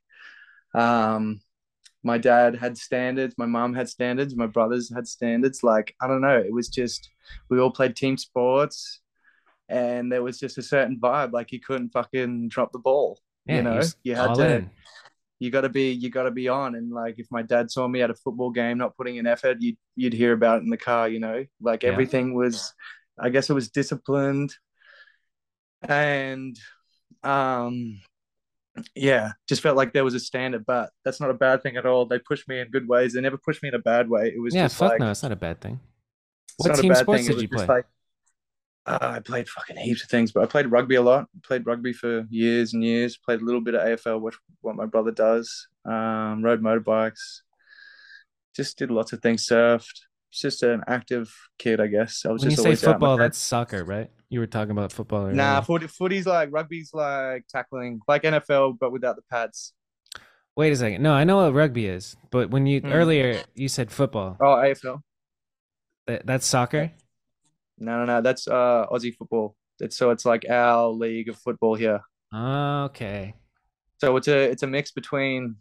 um, my dad had standards, my mom had standards, my brothers had standards. Like, I don't know, it was just we all played team sports, and there was just a certain vibe. Like, you couldn't fucking drop the ball. Yeah, you know, you had to. in. You got to be, you got to be on, and like if my dad saw me at a football game not putting in effort, you'd you'd hear about it in the car. You know, like Yeah. everything was, I guess it was disciplined, and um, yeah, just felt like there was a standard, but that's not a bad thing at all. They pushed me in good ways. They never pushed me in a bad way. It was yeah, just fuck like no, it's not a bad thing. What not a team bad sports thing. Did you play? Like, uh, I played fucking heaps of things, but I played rugby a lot. Played rugby for years and years. Played a little bit of AFL, which what my brother does. Um, rode motorbikes. Just did lots of things. Surfed. Just an active kid, I guess. I was When you just say always out. football, that's soccer, right? You were talking about football. Earlier. Nah, footy, footy's like rugby's like tackling, like NFL, but without the pads. Wait a second. No, I know what rugby is, but when you Hmm. earlier you said football, Oh, AFL. that, that's soccer. No, no, no. That's uh Aussie football. It's so it's like our league of football here. Okay. So it's a it's a mix between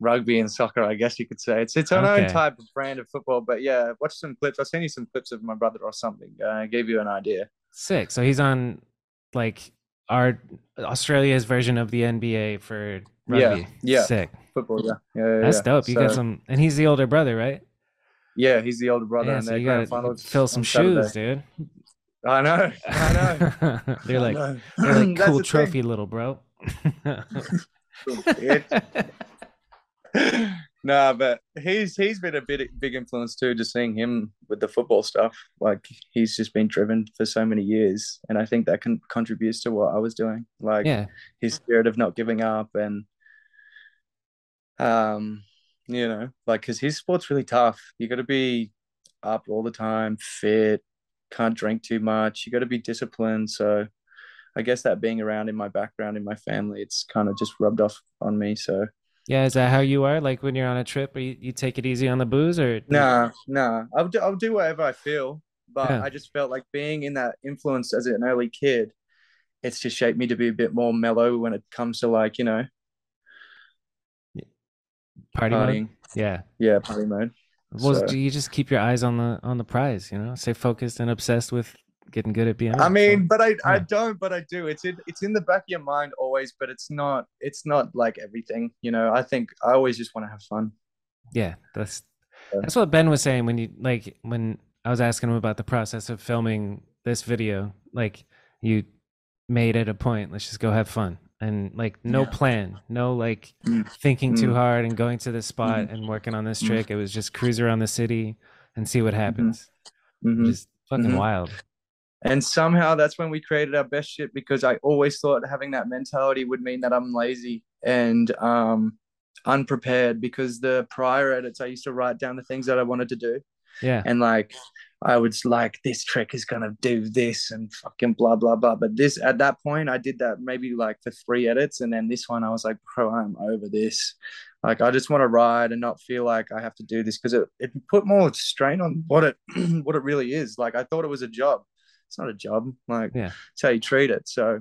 rugby and soccer, I guess you could say. It's its own Okay. own type of brand of football. But yeah, watch some clips. I'll send you some clips of my brother or something. Uh, gave you an idea. Sick. So he's on like our Australia's version of the NBA for rugby. yeah. Sick. Football, yeah, yeah, yeah, That's yeah. dope. You got some, and he's the older brother, right? Yeah, he's the older brother, yeah, and so you gotta fill some shoes, dude. I know, I know. <laughs> they're like, know. they're like <clears throat> cool the thing. trophy, little bro. <laughs> <laughs> nah, but he's he's been a bit big influence too. Just seeing him with the football stuff, like he's just been driven for so many years, and I think that can contributes to what I was doing. Like yeah, his spirit of not giving up, and um, you know, like because his sport's really tough. You got to be up all the time, fit, can't drink too much. You got to be disciplined. So. I guess that being around in my background in my family, it's kind of just rubbed off on me. So yeah. Is that how you are? Like when you're on a trip, or you, you take it easy on the booze, or Nah, nah. I'll do, I'll do whatever I feel, but Yeah. I just felt like being in that influence as an early kid, it's just shaped me to be a bit more mellow when it comes to like you know party mode? partying. Yeah. Yeah, party mode. Well, So- do you just keep your eyes on the on the prize? You know, stay focused and obsessed with getting good at BMX. I mean, but I I don't, but I do. It's in it's in the back of your mind always, but it's not it's not like everything. You know, I think I always just want to have fun. yeah, that's Yeah. that's what Ben was saying when you like when I was asking him about the process of filming this video. Like you made it a point. Let's just go have fun and like no Yeah. plan, no like Mm. thinking too Mm. hard and going to this spot and working on this Mm. trick. It was just cruise around the city and see what happens. Mhm. Just fucking Mhm. wild. And somehow that's when we created our best shit because I always thought having that mentality would mean that I'm lazy and um, unprepared because the prior edits, I used to write down the things that I wanted to do. Yeah. And like, I was like, this trick is going to do this and fucking blah, blah, blah. But this, at that point, I did that maybe like for three edits. And then this one, I was like, bro, I'm over this. Like, I just want to ride and not feel like I have to do this because it, it put more strain on what it, <clears throat> what it really is. Like, I thought it was a job it's not a job. Like Yeah. it's how you treat it. So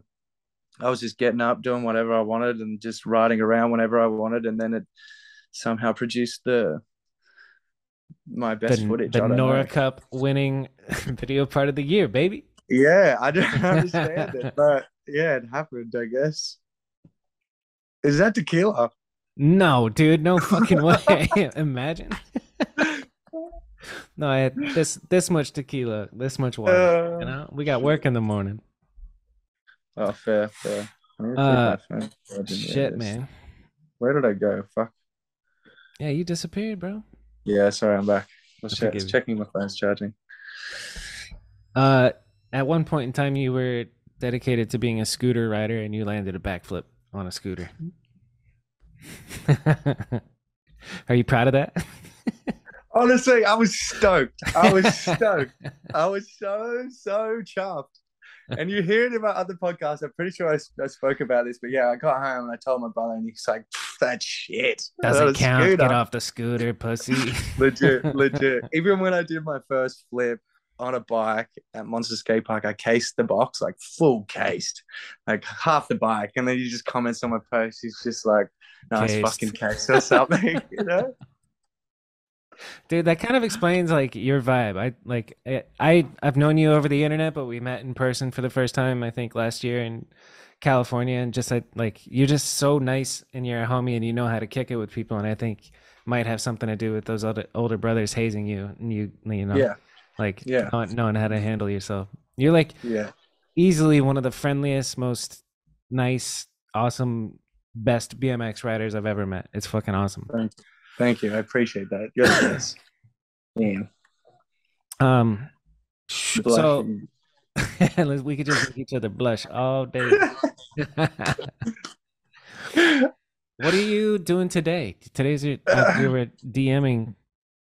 I was just getting up, doing whatever I wanted, and just riding around whenever I wanted, and then it somehow produced the my best the, footage. the Nora know. Cup winning <laughs> video part of the year, baby. Yeah, I don't <laughs> understand it, but yeah, it happened. I guess. Is that tequila? No, dude, no fucking <laughs> way. Imagine. No, I had this this much tequila, this much water. Uh, you know, we got work in the morning. Oh, fair, fair. I need to Uh, my phone. I didn't Shit, man. Where did I go? Fuck. Yeah, you disappeared, bro. Yeah, sorry, I'm back. I was I che- checking my phone's charging. Uh, at one point in time, you were dedicated to being a scooter rider, and you landed a backflip on a scooter. <laughs> Are you proud of that? <laughs> Honestly, I was stoked. I was <laughs> stoked. I was so so chuffed. And you hear it in my other podcast. I'm pretty sure I, I spoke about this, but yeah, I got home and I told my brother, and he's like, "That shit Doesn't That count. scooter." Get off the scooter, pussy. <laughs> legit, <laughs> legit. Even when I did my first flip on a bike at Monster Skate Park, I cased the box like full cased, like half the bike, and then he just comments on my post. He's just like, "Nice Cased. fucking case or something," you know. Dude, that kind of explains like your vibe. I like I- I I've known you over the internet, but we met in person for the first time I think last year in California, and just like like you're just so nice and you're a homie and you know how to kick it with people, and I think might have something to do with those older older brothers hazing you and you you know Yeah, like Yeah. not knowing how to handle yourself. You're like yeah. easily one of the friendliest, most nice awesome, best BMX riders I've ever met. It's fucking awesome. Thank you. Thank you. I appreciate that. You're the best. <coughs> Yeah. Um, so <laughs> we could just make each other blush all day. <laughs> what are you doing today? Today's your, uh, we <coughs> were DMing,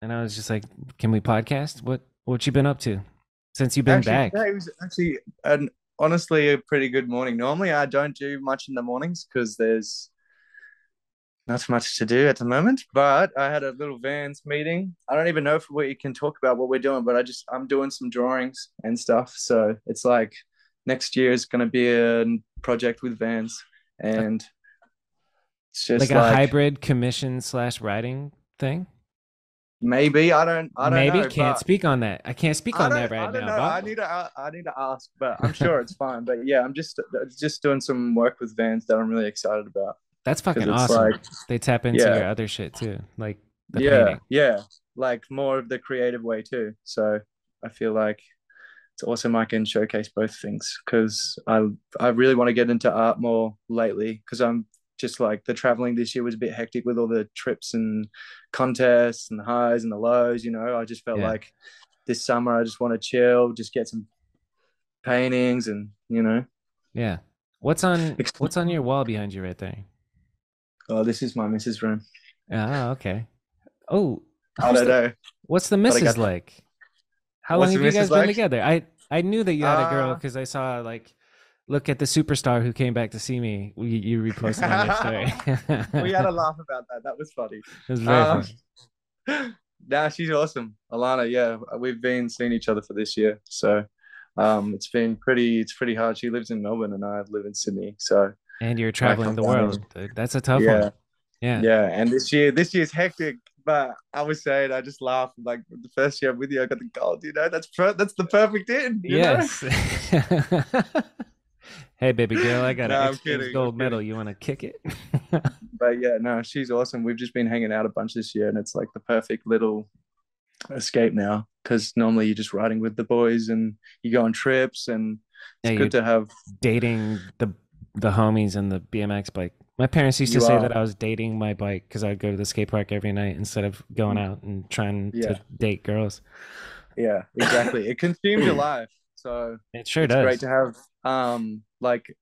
and I was just like, "Can we podcast? What what you been up to since you've been actually, back?" yeah, it was actually an honestly a pretty good morning. Normally, I don't do much in the mornings because there's not much to do at the moment. But I had a little Vans meeting. I don't even know if we can talk about what we're doing, but I just I'm doing some drawings and stuff. So it's like next year is going to be a project with Vans, and it's just like like, a hybrid commission slash writing thing. Maybe I don't. I don't Maybe know, can't speak on that. I can't speak I on that I right don't now. Bob. I need to. I, I need to ask, but I'm sure it's fine. But yeah, I'm just just doing some work with Vans that I'm really excited about. That's fucking awesome. like- they tap into Yeah. your other shit too, like the yeah, painting. yeah, like more of the creative way too. So I feel like it's awesome. I can showcase both things because I I really want to get into art more lately because I'm just like the traveling this year was a bit hectic with all the trips and contests and the highs and the lows. You know, I just felt Yeah. like this summer I just want to chill, just get some paintings and you know. Yeah. What's on What's on your wall behind you right there? Oh, this is my missus' room. Ah, okay. Oh, I don't the- know. What's the missus got- like? How What's long have you guys missus been together? I I knew that you had a girl Uh, because I saw like, look at the superstar who came back to see me. You, you reposted on your story. <laughs> we had a laugh about that. That was funny. it was very Um, funny. <laughs> nah, she's awesome. Alana, yeah, we've been seeing each other for this year. So um, it's been pretty, it's pretty hard. She lives in Melbourne and I live in Sydney. So And you're traveling the world. That's a tough yeah, one. Yeah. yeah. And this year, this year's hectic. But I was saying, I just laughed. Like the first year I'm with you, I got the gold. You know, that's per- that's the perfect in. Yes. <laughs> hey, baby girl, I got No, an X kidding, Games I'm gold medal. You want to kick it? <laughs> but yeah, no, she's awesome. We've just been hanging out a bunch this year, and it's like the perfect little escape now. Because normally you're just riding with the boys, and you go on trips, and it's you're good to have. dating the the homies and the BMX bike. My parents used to You say are. that I was dating my bike because I'd go to the skate park every night instead of going out and trying Mm. Yeah. to date girls. Yeah, exactly. it consumes your <coughs> life, so It sure it's does. great to have um like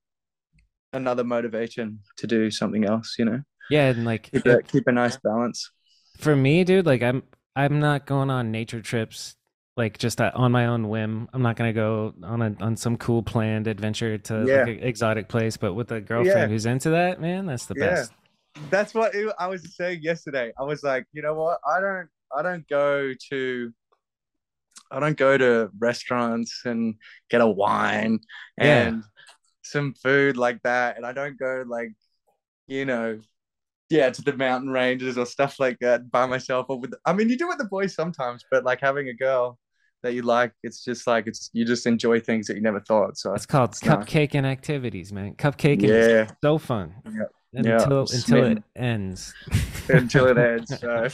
another motivation to do something else. You know, yeah, and like keep a, keep a nice balance. for me, dude, like I'm I'm not going on nature trips like just uh, on my own whim. I'm not gonna go on a on some cool planned adventure to Yeah. like an exotic place, but with a girlfriend Yeah. who's into that, man, that's the Yeah. best. That's what it- I was saying yesterday. I was like, you know what? I don't I don't go to I don't go to restaurants and get a wine and some food like that. And I don't go like, you know, yeah, to the mountain ranges or stuff like that by myself or with I mean you do with the boys sometimes, but like having a girl that you like, it's just like it's you just enjoy things that you never thought. So It's called It's nice. cupcaking activities, man. Cupcaking is yeah, so fun. Yeah. Yeah, Until until it ends. until it ends. <laughs>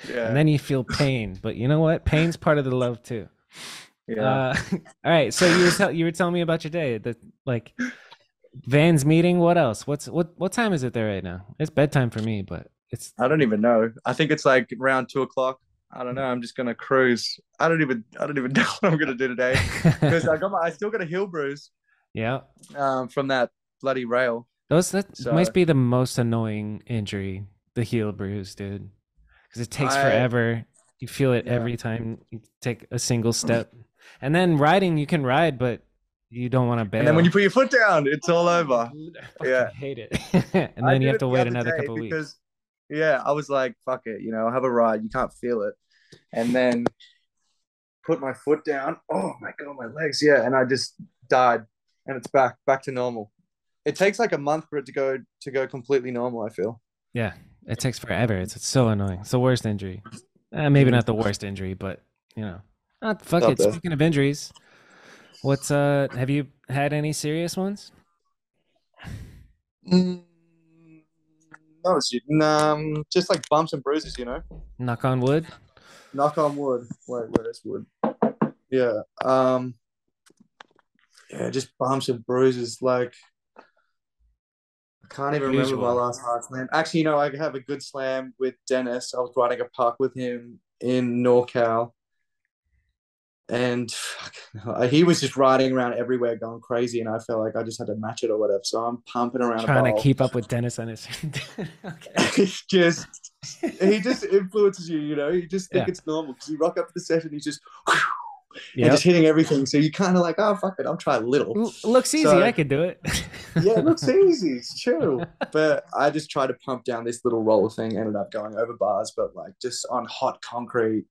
So yeah. and then you feel pain. But you know what? Pain's part of the love too. yeah. Uh, <laughs> all right. So you were tell, you were telling me about your day. The like Van's meeting. What else? What's what what time is it there right now? It's bedtime for me, but it's I don't even know. I think it's like around two o'clock. I don't know. I'm just gonna cruise. I don't even. I don't even <laughs> know what I'm gonna do today <laughs> because I got my. I still got a heel bruise yeah. um, from that bloody rail. Those that So- must be the most annoying injury, the heel bruise, dude. Because it takes I- forever. You feel it Yeah. every time you take a single step, and then riding you can ride, but you don't want to bail. And then when you put your foot down, it's all over. I Yeah. hate it. <laughs> and I then you have to wait other another couple weeks. Because, Yeah, I was like, fuck it, you know, I'll have a ride. You can't feel it, and then put my foot down. Oh my god, my legs. Yeah, and I just died, and it's back back to normal. It takes like a month for it to go to go completely normal. I feel. Yeah, it takes forever. It's, it's so annoying. It's the worst injury. Uh, maybe not the worst injury, but you know, uh, fuck Up it. there. Speaking of injuries, what's uh? Have you had any serious ones? Mm, no, it's um, just like bumps and bruises, you know. Knock on wood. Knock on wood. Wait, where's wood? Yeah. Um. Yeah, just bumps and bruises. Like, I can't even remember my last hard slam. Actually, you know, I have a good slam with Dennis. I was riding a park with him in NorCal. And fuck, <laughs> he was just riding around everywhere going crazy. And I felt like I just had to match it or whatever. So I'm pumping around. Trying to keep up with Dennis Enarson. <laughs> okay. <laughs> it's just he just influences you, you know. You just think Yeah. it's normal because you rock up to the session, he's just and Yep. just hitting everything. So you kind of like, oh fuck it, I'll try a little. L- Looks easy. So- I could do it. yeah, it looks easy. It's true. But I just tried to pump down this little roller thing. Ended up going over bars, but like just on hot concrete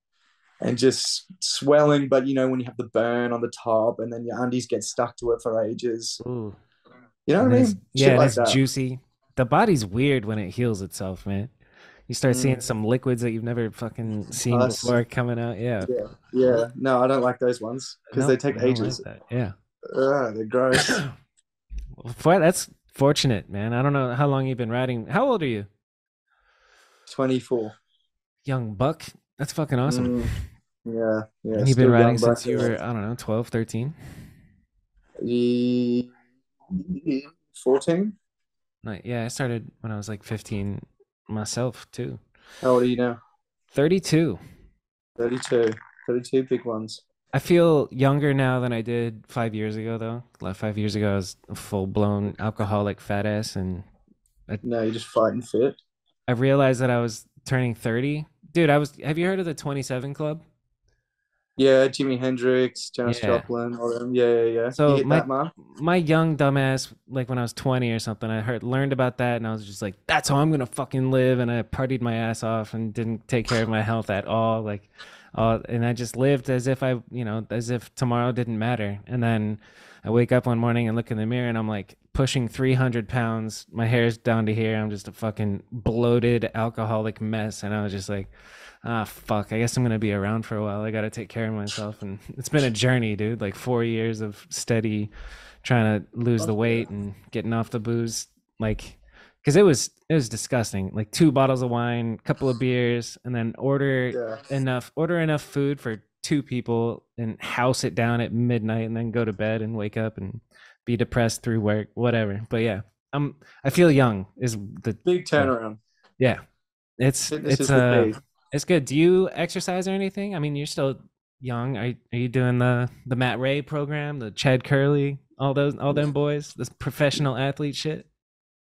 and just swelling. But you know, when you have the burn on the top and then your undies get stuck to it for ages. Ooh. You know what I mean? yeah, Shit like it's that. juicy. The body's weird when it heals itself, man. You start seeing Mm. some liquids that you've never fucking seen Pus. before coming out. Yeah. Yeah, yeah. No, I don't like those ones because No, they take like ages. that. Yeah. Ugh, they're gross. <coughs> For, that's fortunate, man. I don't know how long you've been riding. How old are you? 24. Young buck. That's fucking awesome. Mm, yeah, yeah. and you've been riding since you were, I don't know, 12, 13? 14? Like, yeah, I started when I was like 15 myself too. How old are you now? 32. 32. 32 big ones. I feel younger now than I did five years ago, though. Like five years ago, I was a full blown alcoholic fat ass, and No, you're just fighting fit. I realized that I was turning 30. Dude, I was. Have you heard of the 27 Club? Yeah, Jimi Hendrix, Janis Yeah. Joplin, all them. Yeah, yeah, yeah. So my- that? My young dumbass, like when I was 20 or something, I heard learned about that, and I was just like, "That's how I'm gonna fucking live." And I partied my ass off and didn't take care of my health at all. Like, uh, and I just lived as if I, you know, as if tomorrow didn't matter. And then I wake up one morning and look in the mirror, and I'm like pushing 300 pounds. My hair's down to here. I'm just a fucking bloated alcoholic mess. And I was just like, ah, fuck. I guess I'm gonna be around for a while. I gotta take care of myself. And <laughs> it's been a journey, dude. Like four years of steady trying to lose the weight and getting off the booze. Like, because it was it was disgusting. Like two bottles of wine, couple of <sighs> beers, and then order Yeah. enough order enough food for two people and house it down at midnight and then go to bed and wake up and be depressed through work whatever but yeah i'm i feel young is the Big turnaround. yeah it's Fitness it's uh it's good do you exercise or anything i mean you're still young are, are you doing the the matt ray program the chad Kerley all those all them boys this professional athlete shit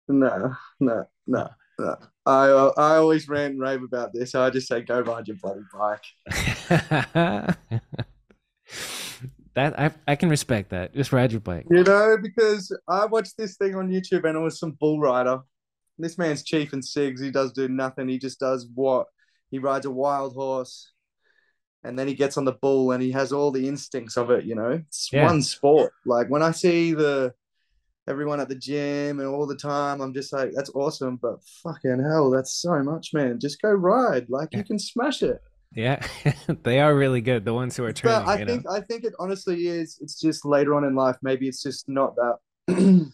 No, no, no, no. I uh, I always rant and rave about this. I just say go ride your bloody bike. <laughs> that I I can respect that. Just ride your bike. You know, because I watched this thing on YouTube and it was some bull rider. This man's chief and Sigs. He does do nothing. He just does what? He rides a wild horse and then he gets on the bull and he has all the instincts of it, you know? It's Yeah. one sport. Like when I see the everyone at the gym and all the time, I'm just like, that's awesome, but fucking hell, that's so much, man. Just go ride. Like Yeah. you can smash it. Yeah, <laughs> they are really good. The ones who are training. But I think know? I think it honestly is. It's just later on in life. Maybe it's just not that. <clears throat>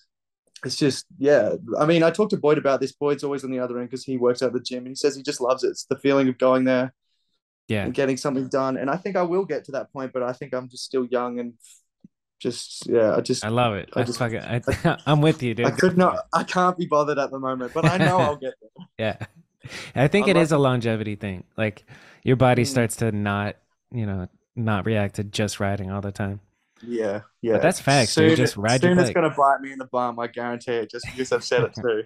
it's just yeah. I mean, I talked to Boyd about this. Boyd's always on the other end because he works at the gym and he says he just loves it. It's the feeling of going there yeah, and getting something done. And I think I will get to that point, but I think I'm just still young and just yeah. I just I love it. I I just- fucking, I, <laughs> I'm with you, dude. I could not. I can't be bothered at the moment, but I know <laughs> I'll get there. Yeah, I think it Unlike- is a longevity thing. Like your body starts to not, you know, not react to just riding all the time. Yeah, yeah. that's facts, dude. Just ride soon it's gonna bite me in the bum. I guarantee it. Just because I've said it too.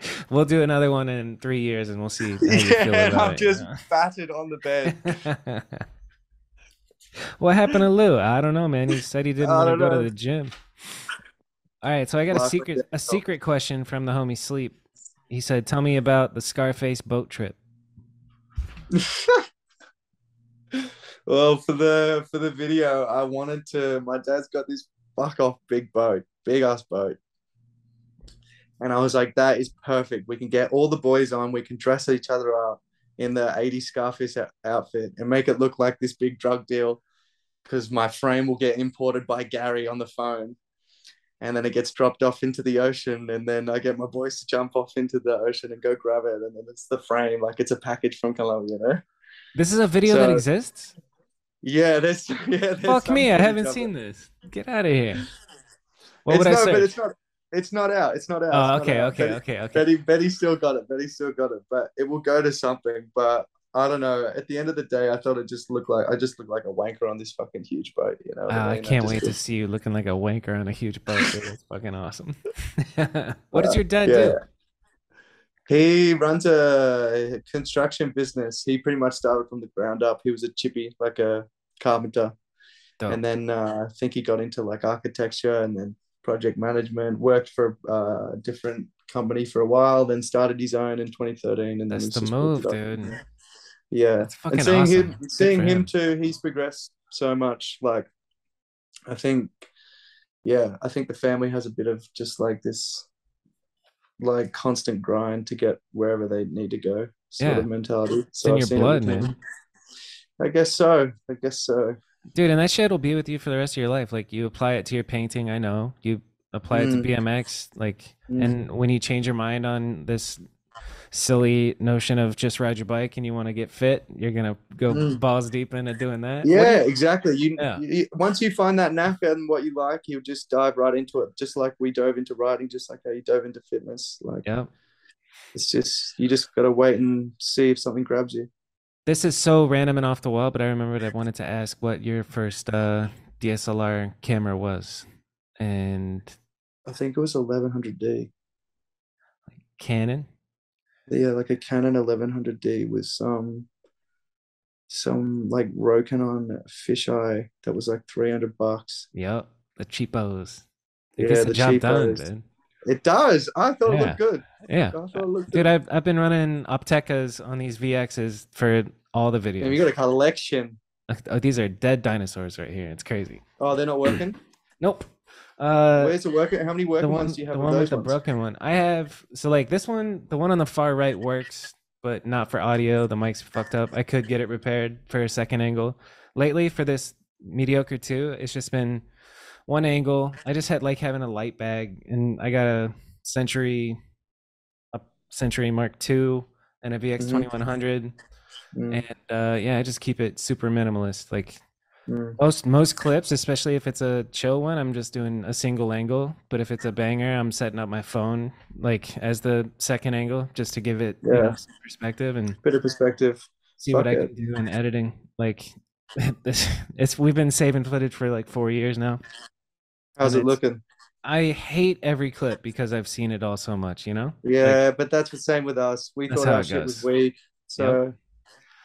<laughs> <laughs> we'll do another one in three years, and we'll see how you feel yeah, about I'm it. just you know? battered on the bed. <laughs> what happened to Lou? I don't know, man. He said he didn't want to go know. to the gym. All right, so I got a secret a secret question from the homie Sleep. He said, "Tell me about the Scarface boat trip." <laughs> well, for the for the video, I wanted to. My dad's got this fuck off big boat, big ass boat, and I was like, "That is perfect. We can get all the boys on. We can dress each other up in the '80s Scarface outfit and make it look like this big drug deal." Because my frame will get imported by Gary on the phone, and then it gets dropped off into the ocean, and then I get my boys to jump off into the ocean and go grab it, and then it's the frame, like it's a package from Colombia, you know. This is a video that exists. Yeah, there's <laughs> yeah. There's Fuck me, I haven't seen it. this. Get out of here. What It's would I no, but say? it's not. It's not out. It's not out. Oh, not okay, okay, Betty, okay, okay. Betty, Betty still got it. Betty still got it, but it will go to something. But I don't know. At the end of the day, I thought it just looked like I just looked like a wanker on this fucking huge boat. You know? Ah, I mean? can't just wait to see you looking like a wanker on a huge boat. It's fucking awesome. <laughs> what does Uh, your dad yeah. do? He runs a construction business. He pretty much started from the ground up. He was a chippy, like a carpenter. Dope. and then uh, I think he got into like architecture and then project management. Worked for uh, a different company for a while, then started his own in 2013. And That's then the move, built it up. dude. Yeah, and seeing awesome. him, seeing him him. too, he's progressed so much. Like, I think, yeah, I think the family has a bit of just like this, like constant grind to get wherever they need to go, sort Yeah. of mentality. It's in I've your blood, man. I guess so. I guess so. Dude, and that shit will be with you for the rest of your life. Like you apply it to your painting, I know. You apply it to Mm. BMX, like Mm. and when you change your mind on this silly notion of just ride your bike and you want to get fit, you're gonna go Mm. balls deep into doing that. Yeah, you- exactly. You, Yeah. you once you find that knack and what you like, you'll just dive right into it. Just like we dove into riding, just like how you dove into fitness. Like yeah. it's just you just gotta wait and see if something grabs you. This is so random and off the wall, but I remembered I wanted to ask what your first uh, DSLR camera was. And I think it was 1100D. Canon. Yeah, like a Canon 1100D with some some like Rokinon fisheye that was like 300 bucks. Yep. The cheapos. It Yeah, gets the, the job done, cheapos. dude. It does. I thought it looked good. Yeah. I thought it looked Dude, good. I've I've been running Optekas on these VXs for all the videos. And you got a collection. Oh, these are dead dinosaurs right here. It's crazy. Oh, they're not working. <clears throat> Nope. Uh, Where's it working? How many the working one, ones do you have the one with the ones? broken one. I have so like this one, the one on the far right works, but not for audio. The mic's fucked up. I could get it repaired for a second angle. Lately, for this mediocre two, it's just been one angle. I just had like having a light bag, and I got a Century, a Century Mark II, and a VX Mhm. twenty one hundred. Mm, and uh yeah i just keep it super minimalist like mm. most most clips especially if it's a chill one i'm just doing a single angle but if it's a banger i'm setting up my phone like as the second angle just to give it you know, Yeah. some perspective and better perspective. see what Fuck i can do in editing like <laughs> this it's we've been saving footage for like four years now How's it looking? i hate every clip because i've seen it all so much you know Yeah, but that's the same with us. We thought our it shit was weak, so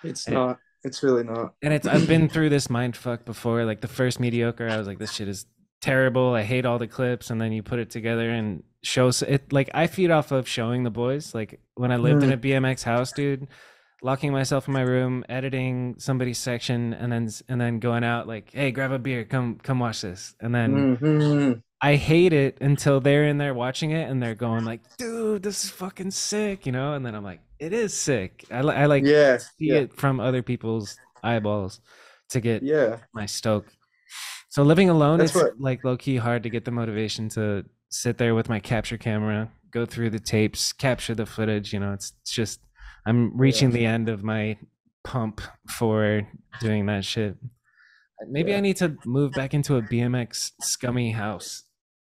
it's And- not. It's really not. and it's I've been through this <laughs> mind fuck before. Like the first mediocre, I was like, this shit is terrible. I hate all the clips, and then you put it together and shows it. Like I feed off of showing the boys. Like when I lived in a BMX house, dude, locking myself in my room, editing somebody's section, and then and then going out like, hey, grab a beer, come come watch this, and then. Mhm. I hate it until they're in there watching it and they're going like, "Dude, this is fucking sick," you know. And then I'm like, "It is sick." I, I like Yeah, see yeah, it from other people's eyeballs to get yeah. my stoke. So living alone That's is what- like low key hard to get the motivation to sit there with my capture camera, go through the tapes, capture the footage. You know, it's, it's just I'm reaching the end of my pump for doing that shit. Maybe I need to move back into a BMX scummy house.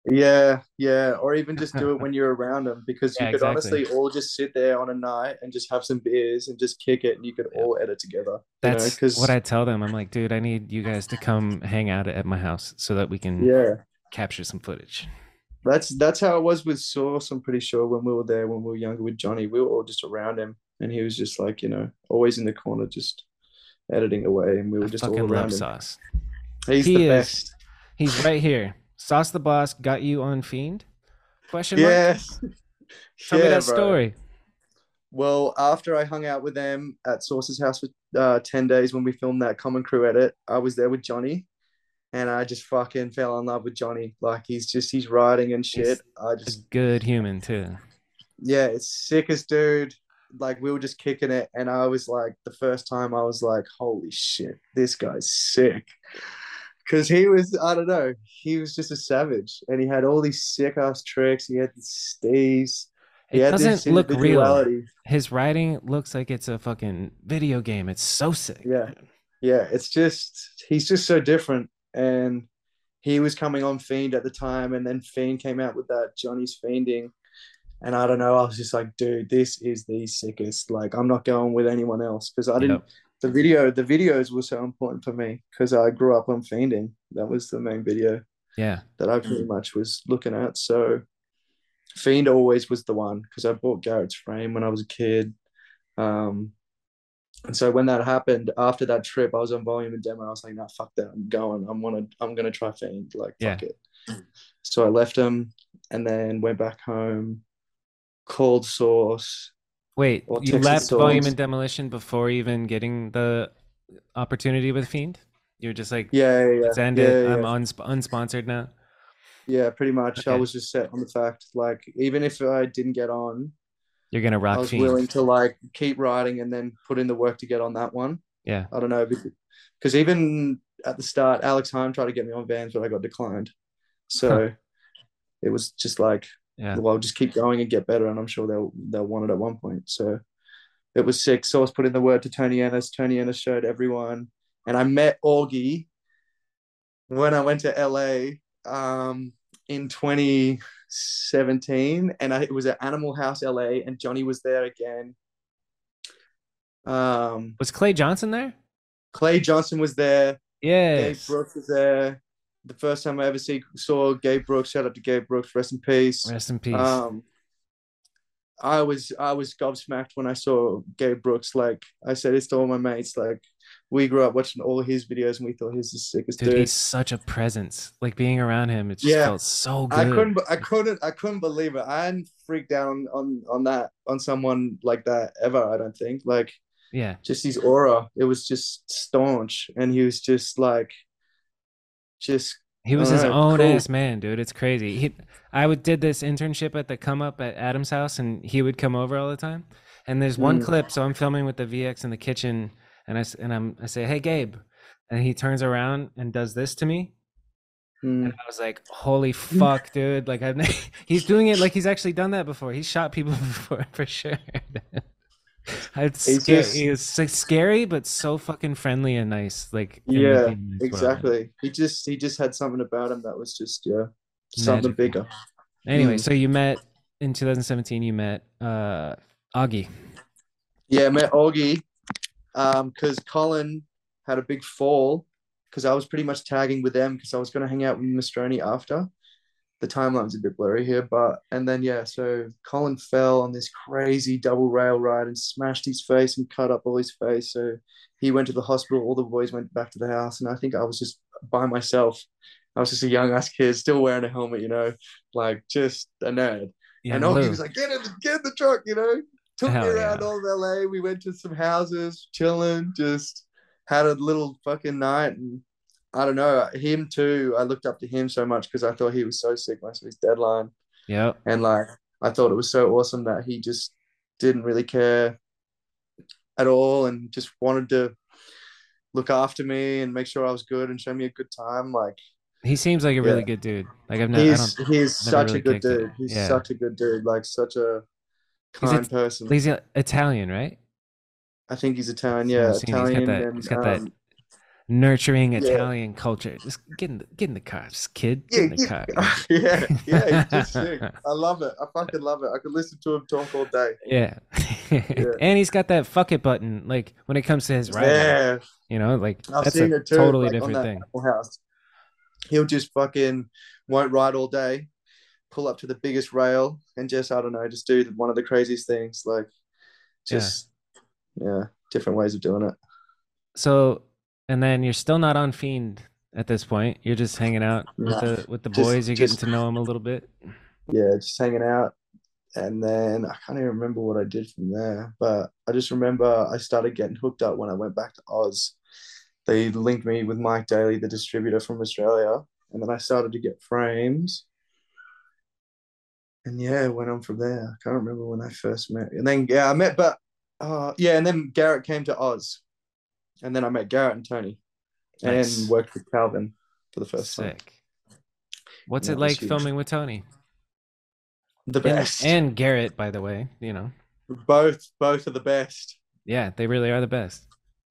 Yeah, yeah, or even just do it when you're around them because <laughs> you Yeah, could exactly. honestly all just sit there on a night and just have some beers and just kick it, and you could Yeah. all edit together. You know, That's what I tell them. I'm like, dude, I need you guys to come hang out at my house so that we can yeah, capture some footage. that's that's how it was with Source. I'm pretty sure when we were there when we were younger with Johnny, we were all just around him, and he was just like you know always in the corner just editing away, and we were I just all around love him. Sauce. He's He the is- best. He's right here. Sauce the boss got you on Fiend? Question mark. Yes. <laughs> Tell me Yeah, that bro. story. Well, after I hung out with them at Source's house for uh, 10 days when we filmed that Common Crew edit, I was there with Johnny and I just fucking fell in love with Johnny. Like, he's just, he's writing and shit. He's I A just, good human too. yeah, it's sickest dude. Like, we were just kicking it. And I was like, the first time I was like, holy shit, this guy's sick. Cause he was, I don't know, he was just a savage and he had all these sick ass tricks. He had these steez. He It had this doesn't look real. His writing looks like it's a fucking video game. It's so sick. Yeah. yeah it's just he's just so different and he was coming on Fiend at the time, and then Fiend came out with that Johnny's Fiending. And I don't know, I was just like, dude, this is the sickest. Like, I'm not going with anyone else because I didn't. Yep. The video, the videos were so important for me because I grew up on Fiending. That was the main video Yeah. that I pretty much was looking at. So Fiend always was the one because I bought Garrett's frame when I was a kid. Um, and so when that happened after that trip, I was on volume and demo. I was like, nah, fuck that. I'm going. I'm gonna I'm gonna try Fiend. Like fuck it. So I left him and then went back home, called Source. Wait, Or you Texas left Volume and Demolition before even getting the opportunity with Fiend? You were just like, Yeah, yeah, yeah. let's end yeah, it. yeah. I'm unsp- unsponsored now. yeah, pretty much. I was just set on the fact, like, even if I didn't get on, You're gonna rock. I was Fiend. willing to like keep writing and then put in the work to get on that one. Yeah. I don't know because even at the start, Alex Heim tried to get me on Vans, but I got declined. So it was just like, Yeah. well, just keep going and get better, and I'm sure they'll they'll want it at one point. So it was sick. Source put in the word to Tony Ennis. Tony Ennis showed everyone, and I met Augie when I went to LA um, in 2017, and I, it was at Animal House LA, and Johnny was there again. Um, Was Clay Johnson there? Clay Johnson was there. Gabe Yes. Brooks was there. The first time I ever see saw Gabe Brooks. Shout out to Gabe Brooks. Rest in peace. Rest in peace. Um, I was I was gobsmacked when I saw Gabe Brooks. Like I said, it's to all my mates. Like we grew up watching all his videos, and we thought he's the sickest Dude, dude. he's such a presence. Like being around him, it just Yeah. felt so good. I couldn't I couldn't I couldn't believe it. I hadn't freaked out on, on on that on someone like that ever. I don't think like yeah. just his aura. It was just staunch, and he was just like just He was his Alright, own cool. ass man, dude. It's crazy. He, I would did this internship at the come up at Adam's house, and he would come over all the time. And there's one Mm. clip, so I'm filming with the VX in the kitchen, and I and I'm I say, "Hey, Gabe," and he turns around and does this to me, mm, and I was like, "Holy fuck, dude!" Like I've <laughs> he's doing it like he's actually done that before. He's shot people <laughs> before for sure. <laughs> <laughs> It's He's scary. just- He was scary, but so fucking friendly and nice. Like yeah, exactly. He just he just had something about him that was just yeah something bigger. Anyway, Mm. so you met in 2017. You met uh, Augie. Yeah, I met Augie um because Colin had a big fall because I was pretty much tagging with them because I was going to hang out with Mastroni after. The timeline's a bit blurry here, but and then yeah, so Colin fell on this crazy double rail ride and smashed his face and cut up all his face. So he went to the hospital. All the boys went back to the house, and I think I was just by myself. I was just a young ass kid, still wearing a helmet, you know, like just a nerd. Yeah, and Augie Lou. was like, get in, the, get in the truck, you know. Took Hell me around yeah. all of LA. We went to some houses, chilling, just had a little fucking night. And I don't know, him too. I looked up to him so much because I thought he was so sick I saw his deadline. Yeah, And like, I thought it was so awesome that he just didn't really care at all and just wanted to look after me and make sure I was good and show me a good time. Like, He seems like a really Yeah. good dude. Like I've never. I he's don't, he's such really a good kicked it. dude. He's Yeah. such a good dude. Like such a He's kind a- person. he's Italian, right? I think he's Italian. Yeah, I've he's got Italian. that- and, he's got that um, Nurturing Yeah. Italian culture. Just get in the get in the car, just kid. Get yeah, in the car. <laughs> yeah, yeah, just sick. I <laughs> love it. I fucking love it. I could listen to him talk all day. Yeah. yeah. <laughs> and he's got that fuck it button. Like when it comes to his writing, Yeah, you know, like I've that's a too. totally like, different thing. House. He'll just fucking won't ride all day, pull up to the biggest rail, and just I don't know, just do one of the craziest things. Like, Yeah. just yeah, different ways of doing it. So, and then you're still not on Fiend at this point. You're just hanging out with Nah, the with the just- boys. You're just- getting to know them a little bit. yeah, just hanging out. And then I can't even remember what I did from there, but I just remember I started getting hooked up when I went back to Oz. They linked me with Mike Daly, the distributor from Australia, and then I started to get frames. And yeah, it went on from there. I can't remember when I first met. And then yeah, I met, but uh, yeah, and then Garrett came to Oz, and then I met Garrett and Tony, Nice. and worked with Calvin for the first time. What's Yeah, it like filming with Tony The best, and Garrett? By the way, you know, both both are the best. yeah, they really are the best.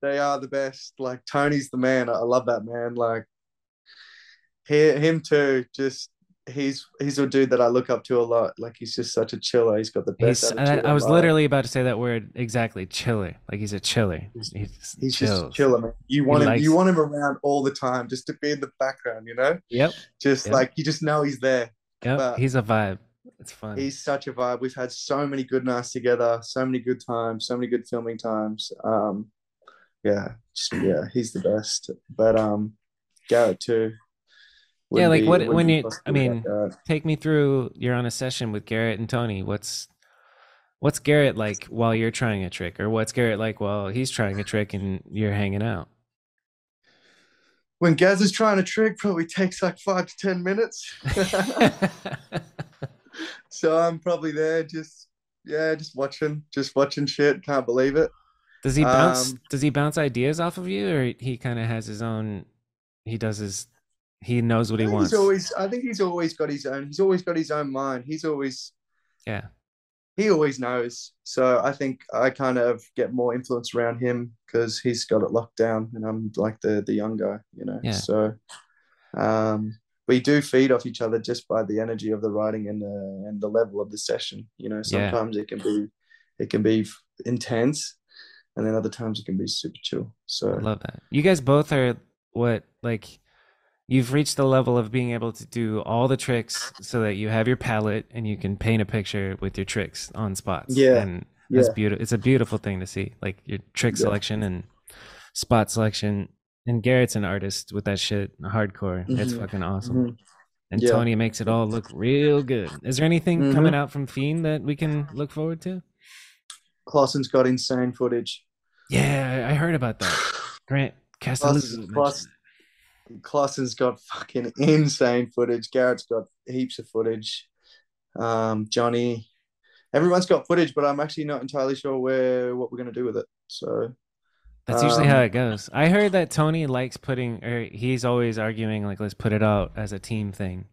they are the best. Like Tony's the man. I I love that man. Like he, him too. Just he's he's a dude that I look up to a lot. Like he's just such a chiller. He's got the best. I, I was literally about to say that word exactly. Chiller. Like he's a chiller. He's- He's, He's just chiller, man. You want him. likes- You want him around all the time, just to be in the background. You know, Yep. just Yeah. like you just know he's there. Yep. But- he's a vibe. It's fun. He's such a vibe. We've had so many good nights together, so many good times, so many good filming times. Um, yeah, just, yeah, he's the best. But um, Garrett too. Yeah, like be- what- when you- I mean, without Take me through. You're on a session with Garrett and Tony. What's what's Garrett like while you're trying a trick, or what's Garrett like while he's trying a trick and you're hanging out? when Gaz is trying a trick, probably takes like five to ten minutes. <laughs> <laughs> so I'm probably there, just yeah, just watching, just watching shit. Can't believe it. Does he bounce? Um, does he bounce ideas off of you, or he kind of has his own? He does his. He knows what he wants. He's always, I think he's always got his own. He's always got his own mind. He's always yeah. he always knows. So I think I kind of get more influence around him because he's got it locked down, and I'm like the the young guy, you know. Yeah. So um, we do feed off each other just by the energy of the writing and the and the level of the session. You know, Yeah. sometimes it can be it can be intense, and then other times it can be super chill. So I love that. You guys both are what like you've reached the level of being able to do all the tricks so that you have your palette and you can paint a picture with your tricks on spots. Yeah. And that's Yeah. beautiful. It's a beautiful thing to see. Like your trick Yeah. selection and spot selection. And Garrett's an artist with that shit hardcore. It's Mhm. fucking awesome. mhm. And Yeah. Tony makes it all look real good. Is there anything Mhm. coming out from Fiend that we can look forward to? Clausen's got insane footage. Yeah, I heard about that. Grant Castelluzzo. Clausen- mentioned Clausen- Clausen's got fucking <laughs> insane footage. Garrett's got heaps of footage. Um, Johnny, everyone's got footage, but I'm actually not entirely sure where what we're gonna do with it. So That's usually how Um, it goes. I heard that Tony likes putting, or he's always arguing, like, let's put it out as a team thing.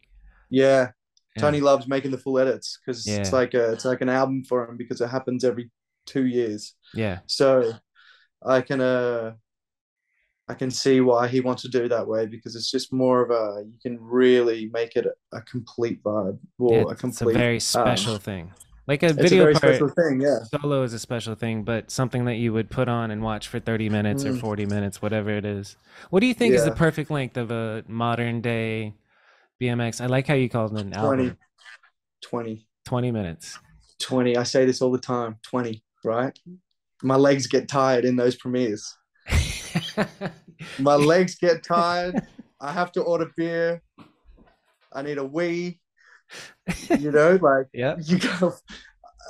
yeah, Yeah. Tony loves making the full edits because Yeah. it's like a it's like an album for him because it happens every two years. Yeah. So I can uh I can see why he wants to do that way because it's just more of a you can really make it a, a complete vibe or yeah, a complete. it's a very special thing. Like a it's a video very part, special thing, yeah. solo is a special thing, but something that you would put on and watch for 30 minutes or Mm. 40 minutes, whatever it is. What do you think is the perfect length of a modern day BMX? I like how you called it an 20, album. 20, 20 minutes. 20. I say this all the time 20, right? My legs get tired in those premieres. <laughs> My legs get tired. I have to order beer. I need a wee. You know, <laughs> like yeah, you go.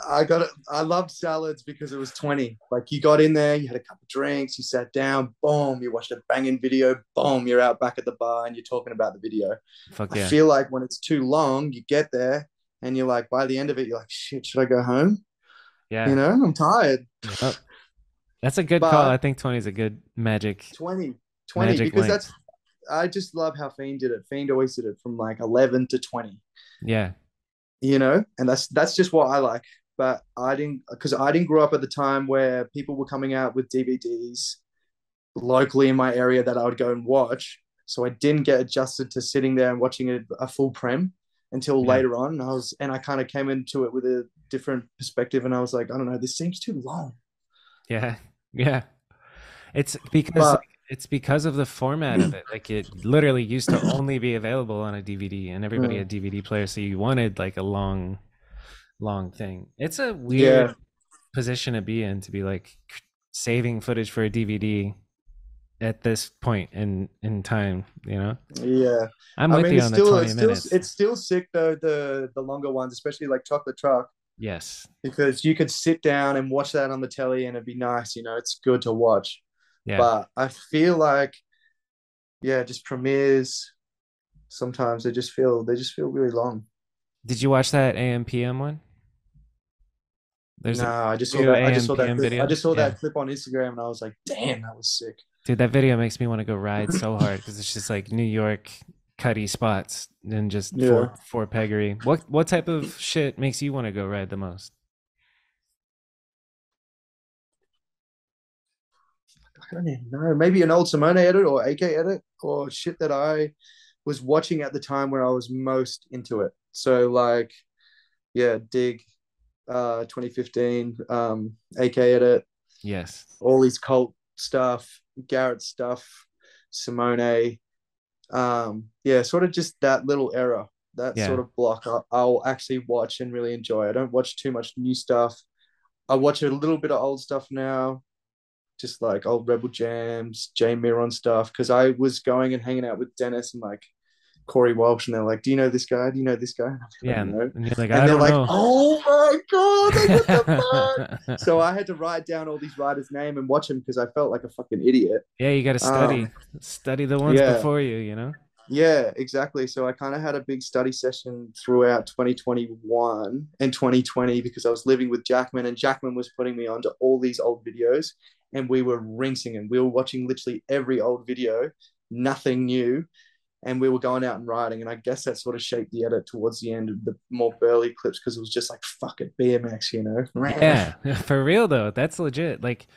I got it. I loved salads because it was 20. Like you got in there, you had a couple drinks, you sat down, boom, you watched a banging video, boom, you're out back at the bar and you're talking about the video. Fuck yeah. I feel like when it's too long, you get there and you're like, by the end of it, you're like, shit, should I go home? Yeah. You know, I'm tired. Yep. That's a good But- call. I think 20 is a good magic. 20, 20, Magic because that's, I just love how Fiend did it. Fiend always did it from like 11 to 20. Yeah. you know and that's that's just what i like but i didn't because i didn't grow up at the time where people were coming out with dvds locally in my area that i would go and watch so i didn't get adjusted to sitting there and watching a, a full prem until Yeah. later on and i was and i kind of came into it with a different perspective and i was like i don't know this seems too long Yeah. Yeah. It's because But- it's because of the format of it. Like it literally used to <clears throat> only be available on a DVD and everybody Mm. had DVD players. So you wanted like a long, long thing. It's a weird Yeah. position to be in to be like saving footage for a DVD at this point in in time, you know? yeah I'm i with mean you it's on the still 20 it's still minutes. it's still sick though the the longer ones especially like chocolate truck yes. because you could sit down and watch that on the telly and it'd be nice you know it's good to watch Yeah. but I feel like, yeah, just premieres. Sometimes they just feel they just feel really long. Did you watch that AM PM one? There's no, a I just saw that. I just saw that. Clip, I just saw Yeah. that clip on Instagram, and I was like, "Damn, that was sick." Dude, that video makes me want to go ride so hard because it's just like New York cutty spots and just Yeah. four four peggery. What what type of shit makes you want to go ride the most? I don't even know. Maybe an old Simone edit or AK edit or shit that I was watching at the time where I was most into it. So like, yeah, Dig, uh, 2015, um, AK Edit, Yes. all these cult stuff, Garrett stuff, Simone, um, yeah, sort of just that little era, that Yeah. sort of block. I, I'll actually watch and really enjoy. I don't watch too much new stuff. I watch a little bit of old stuff now, just like old Rebel Jams, Jay Miron stuff, because I was going and hanging out with Dennis and like Corey Walsh, and they're like, "Do you know this guy? Do you know this guy?" And like, Yeah. "I And, don't know." and like, And they're like, know. "Oh my god, what the fuck?" <laughs> so I had to write down all these writers' name and watch them because I felt like a fucking idiot. yeah, you got to study, um, study the ones yeah. before you. You know. Yeah, exactly. So I kind of had a big study session throughout 2021 and 2020 because I was living with Jackman and Jackman was putting me onto all these old videos and we were rinsing them. We were watching literally every old video, nothing new. And we were going out and writing. And I guess that sort of shaped the edit towards the end of the more burly clips because it was just like, fuck it, BMX, you know? <laughs> Yeah, <laughs> for real though, that's legit. Like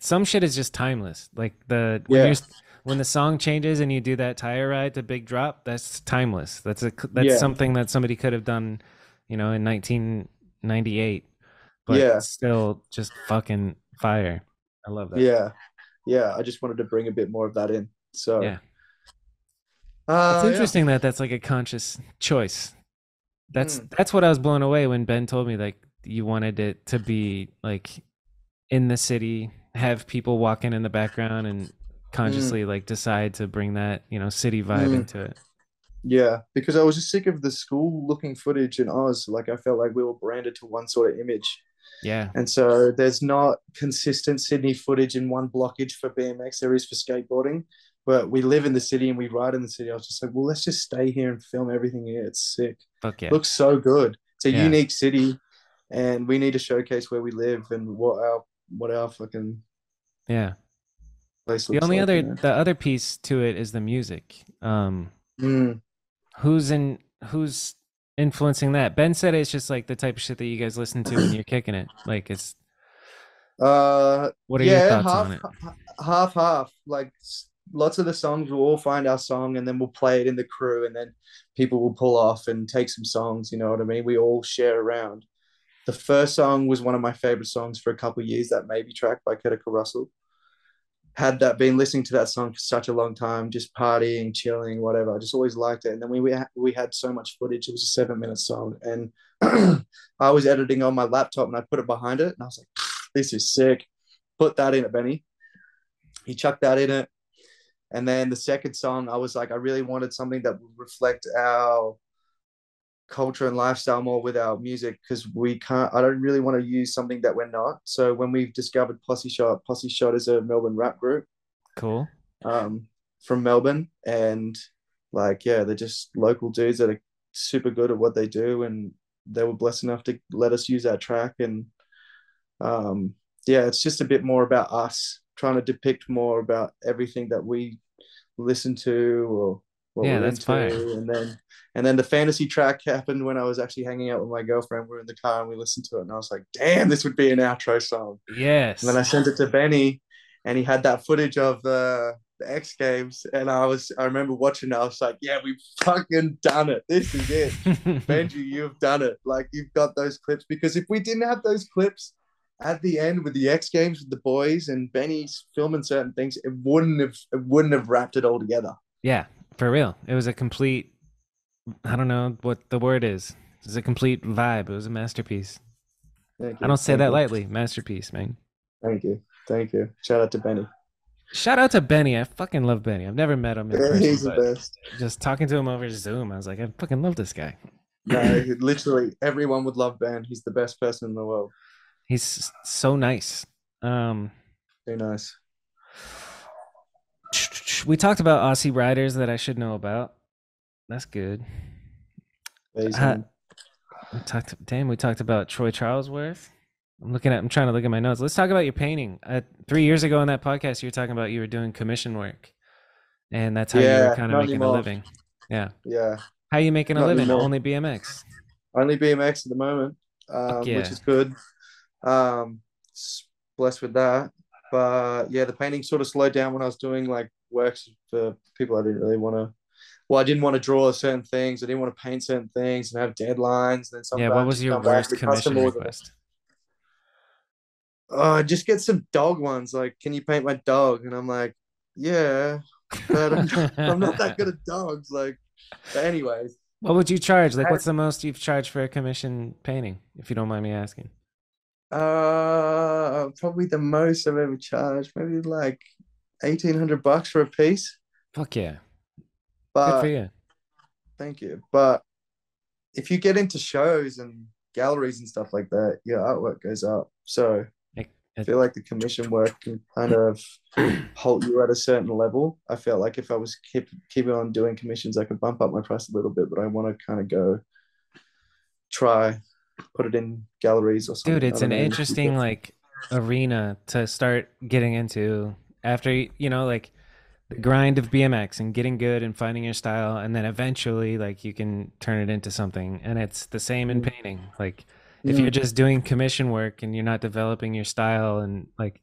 some shit is just timeless. Like the when Yeah. when the song changes and you do that tire ride to big drop, that's timeless. That's a that's Yeah. something that somebody could have done, you know, in 1998. But Yeah. still just fucking fire. I love that. Yeah. Yeah. I just wanted to bring a bit more of that in. So, Yeah. Uh, It's yeah. interesting that that's like a conscious choice. That's Mm. that's what I was blown away when Ben told me like you wanted it to be like in the city, have people walking in the background and consciously like decide to bring that, you know, city vibe Mm. into it. Yeah, because I was just sick of the school looking footage in Oz. Like I felt like we were branded to one sort of image. Yeah. And so there's not consistent Sydney footage in one blockage for BMX. There is for skateboarding. But we live in the city and we ride in the city. I was just like, well, let's just stay here and film everything here. It's sick. Fuck yeah. Looks so good. It's a Yeah. unique city and we need to showcase where we live and what our what our fucking yeah. place The only like, other you know? the other piece to it is the music. Um Mm. who's in who's influencing that? Ben said it's just like the type of shit that you guys listen to when you're kicking it. Like it's Uh what are yeah, your thoughts half, on it? half, half. Like lots of the songs, we'll all find our song and then we'll play it in the crew, and then people will pull off and take some songs. You know what I mean? We all share around. The first song was one of my favorite songs for a couple years. That maybe track by Ketika Russell. Had that been listening to that song for such a long time, just partying, chilling, whatever. I just always liked it. And then we we, we had so much footage. It was a seven minute song, and <clears throat> I was editing on my laptop, and I put it behind it, and I was like, "This is sick." Put that in it, Benny. He chucked that in it. And then the second song, I was like, I really wanted something that would reflect our culture and lifestyle more with our music because we can't, I don't really want to use something that we're not. So when we've discovered Posse Shot, Posse Shot is a Melbourne rap group Cool. um, from Melbourne. And like, yeah, they're just local dudes that are super good at what they do. And they were blessed enough to let us use that track. And um, yeah, it's just a bit more about us trying to depict more about everything that we listen to or what Yeah, that's fire. And then and then the fantasy track happened when I was actually hanging out with my girlfriend. We were in the car and we listened to it, and I was like, "Damn, this would be an outro song." Yes. And then I sent it to Benny, and he had that footage of the, the X Games, and I was I remember watching it. I was like, "Yeah, we've fucking done it. This is it." <laughs> Benji, you've done it. Like you've got those clips because if we didn't have those clips at the end with the X Games with the boys and Benny's filming certain things, it wouldn't have it wouldn't have wrapped it all together. yeah, for real. It was a complete I don't know what the word is. It was a complete vibe. It was a masterpiece. Thank I don't say Thank that you. lightly. Masterpiece, man. Thank you. Thank you. Shout out to Benny. Shout out to Benny. I fucking love Benny. I've never met him in Yeah, person, he's the best. just talking to him over Zoom, I was like, I fucking love this guy. No, literally everyone would love Ben. He's the best person in the world. He's so nice. Um, Very nice. we talked about Aussie riders that I should know about. That's good. Amazing. Uh, We talked. Damn, we talked about Troy Charlesworth. I'm looking at. I'm trying to look at my notes. Let's talk about your painting. Uh, three years ago in that podcast, you were talking about you were doing commission work, and that's how you Yeah, were kind of not making a living. Yeah. yeah. How are you making a living? anymore. Only BMX. Only BMX at the moment, um, yeah. which is good. Um, blessed with that. But yeah, the painting sort of slowed down when I was doing like works for people I didn't really want to well, I didn't want to draw certain things. I didn't want to paint certain things and have deadlines. And then sometimes yeah, what was your worst commission request? uh, just get some dog ones. Like, can you paint my dog? And I'm like, yeah, but I'm, <laughs> I'm not that good at dogs. Like, but anyways, What would you charge? Like, what's the most you've charged for a commission painting, if you don't mind me asking? Uh, probably the most I've ever charged, maybe like eighteen hundred bucks for a piece. Fuck yeah, good for you. thank you. But if you get into shows and galleries and stuff like that, your artwork goes up. So I feel like the commission work can kind of <clears throat> hold you at a certain level. I felt like if I was keep keeping on doing commissions, I could bump up my price a little bit, but I want to kind of go try put it in galleries or something. dude it's an know. interesting like arena to start getting into after you know like the grind of bmx and getting good and finding your style and then eventually like you can turn it into something and it's the same in painting like if you're Mm, just doing commission work and you're not developing your style and like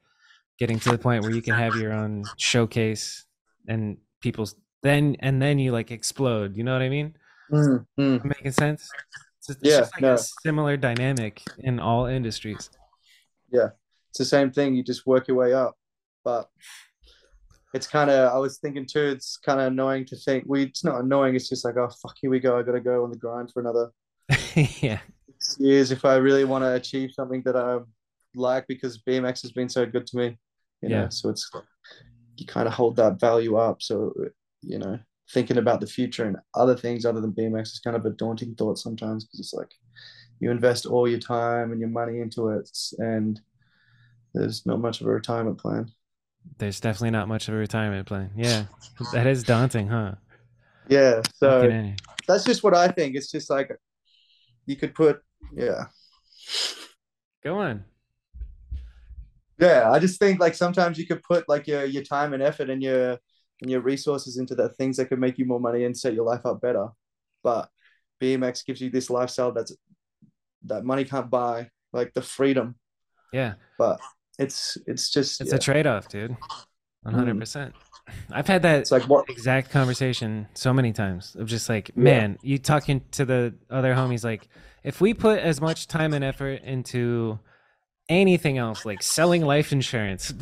getting to the point where you can have your own showcase and people's then and then you like explode you know what i mean mm, mm. Am I making sense it's, it's Yeah, just like no. a similar dynamic in all industries Yeah, It's the same thing. You just work your way up, but it's kind of. I was thinking too. It's kind of annoying to think. We. It's not annoying. It's just like, oh fuck, here we go. I got to go on the grind for another <laughs> yeah six years if I really want to achieve something that I like because BMX has been so good to me. You know, Yeah. so it's you kind of hold that value up. So you know, thinking about the future and other things other than BMX is kind of a daunting thought sometimes because it's like you invest all your time and your money into it, and there's not much of a retirement plan. There's definitely not much of a retirement plan. Yeah, that is daunting, huh? Yeah, so that's just what I think. It's just like you could put, yeah, Go on. yeah. I just think like sometimes you could put like your your time and effort and your your resources into the things that could make you more money and set your life up better. But BMX gives you this lifestyle that's that money can't buy, like the freedom. Yeah, But it's it's just it's yeah. a trade-off, dude. One hundred mm-hmm. percent. I've had that it's like what exact conversation so many times of just like, Yeah. man, you talking to the other homies like, if we put as much time and effort into anything else, like selling life insurance,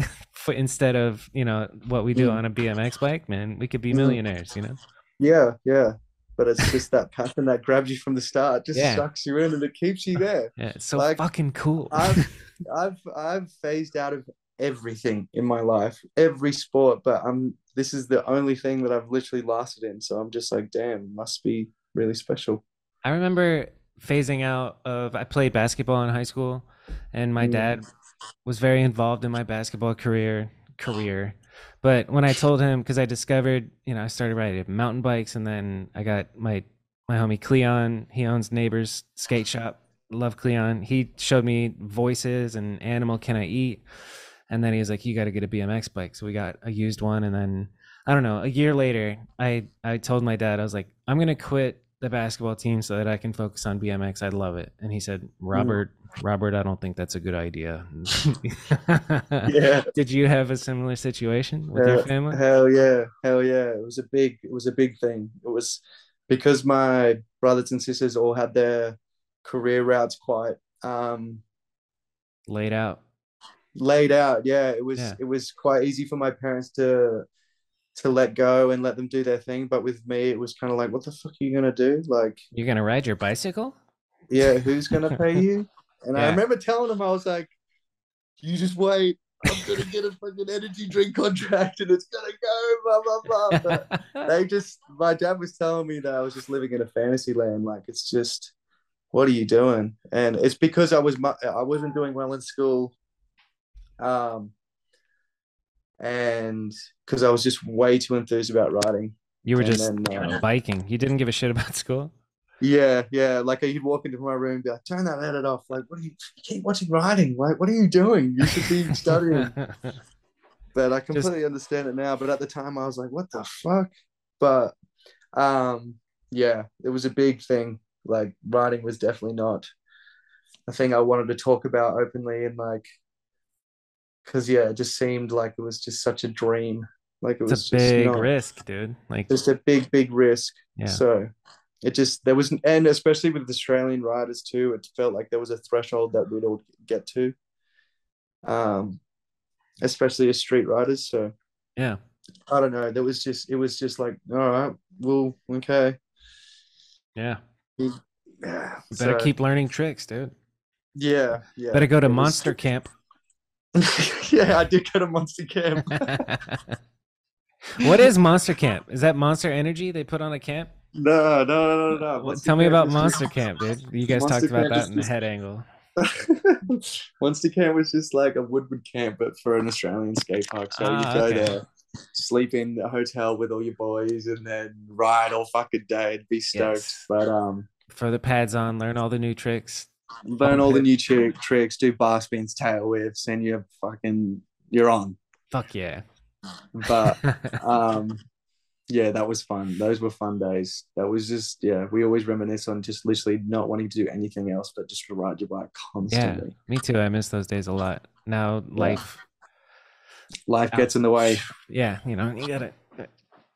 <laughs> for, instead of you know what we do Mm. on a BMX bike, man, we could be Mhm. millionaires. You know? yeah yeah. But it's just that passion that grabs you from the start, just Yeah. sucks you in and it keeps you there. Yeah, it's so Like, fucking cool. I've <laughs> I've I've phased out of everything in my life, every sport, but I'm this is the only thing that I've literally lasted in. So I'm just like, damn, must be really special. I remember phasing out of I played basketball in high school and my Mm. dad was very involved in my basketball career career. But when I told him cuz I discovered, you know, I started riding mountain bikes and then I got my my homie Cleon, he owns Neighbors Skate Shop. Love Cleon. He showed me voices and Animal Can I Eat? And then he was like, "You got to get a BMX bike." So we got a used one, and then I don't know. A year later, I I told my dad I was like, "I'm gonna quit the basketball team so that I can focus on BMX. I'd love it." And he said, "Robert, Robert, I don't think that's a good idea." Yeah. <laughs> Did you have a similar situation with your family? Hell yeah, hell yeah. It was a big, it was a big thing. It was because my brothers and sisters all had their career routes quite um Laid out. laid out. Yeah, it was Yeah. it was quite easy for my parents to to let go and let them do their thing. But with me, it was kind of like, what the fuck are you gonna do? Like, You're gonna ride your bicycle? yeah, who's gonna pay <laughs> you? And I remember telling him, I was like, you just wait. I'm <laughs> gonna get a fucking energy drink contract and it's gonna go, blah blah blah. But <laughs> they just my dad was telling me that I was just living in a fantasy land. Like it's just, what are you doing? And it's because I was I wasn't doing well in school, um, and because I was just way too enthused about riding. you were And just then, uh, biking. You didn't give a shit about <laughs> school. Yeah, yeah. Like you'd walk into my room and be like, turn that edit off. Like, what are you, you keep watching riding? Like, what are you doing? You should be <laughs> studying. <laughs> but I completely understand it now. But at the time, I was like, "What the fuck?" But um, yeah, it was a big thing. Like writing was definitely not a thing I wanted to talk about openly, and like, because yeah, it just seemed like it was just such a dream Like it was a just big not- risk, dude. Like, Just a big, big risk. yeah, So it just there was and especially with Australian riders too, it felt like there was a threshold that we'd all get to. Um especially as street riders. So yeah. I don't know. There was just it was just like, all right, well, okay. Yeah. Yeah. You better so, keep learning tricks, dude. yeah, yeah. Better go to It was- Monster Camp. <laughs> yeah, I did go to Monster Camp. <laughs> what is Monster Camp? Is that Monster Energy they put on a camp? No, no, no, no, no. Well, Tell me about Monster just- Camp, dude. You guys Monster talked about that in the head angle. <laughs> Monster Camp was just like a Woodward camp, but for an Australian skate park. So Ah, you go okay. there, sleep in a hotel with all your boys, and then ride all fucking day and be stoked. Yes. But um, Throw the pads on, learn all the new tricks. learn all the new trick, tricks, do bar spins, tail whips, and you're fucking you're on. Fuck yeah. But <laughs> um, yeah, that was fun. Those were fun days. That was just yeah. We always reminisce on just literally not wanting to do anything else but just to ride your bike constantly. yeah, me too. I miss those days a lot. Now life, Life gets in the way. <sighs> yeah, you know, you gotta.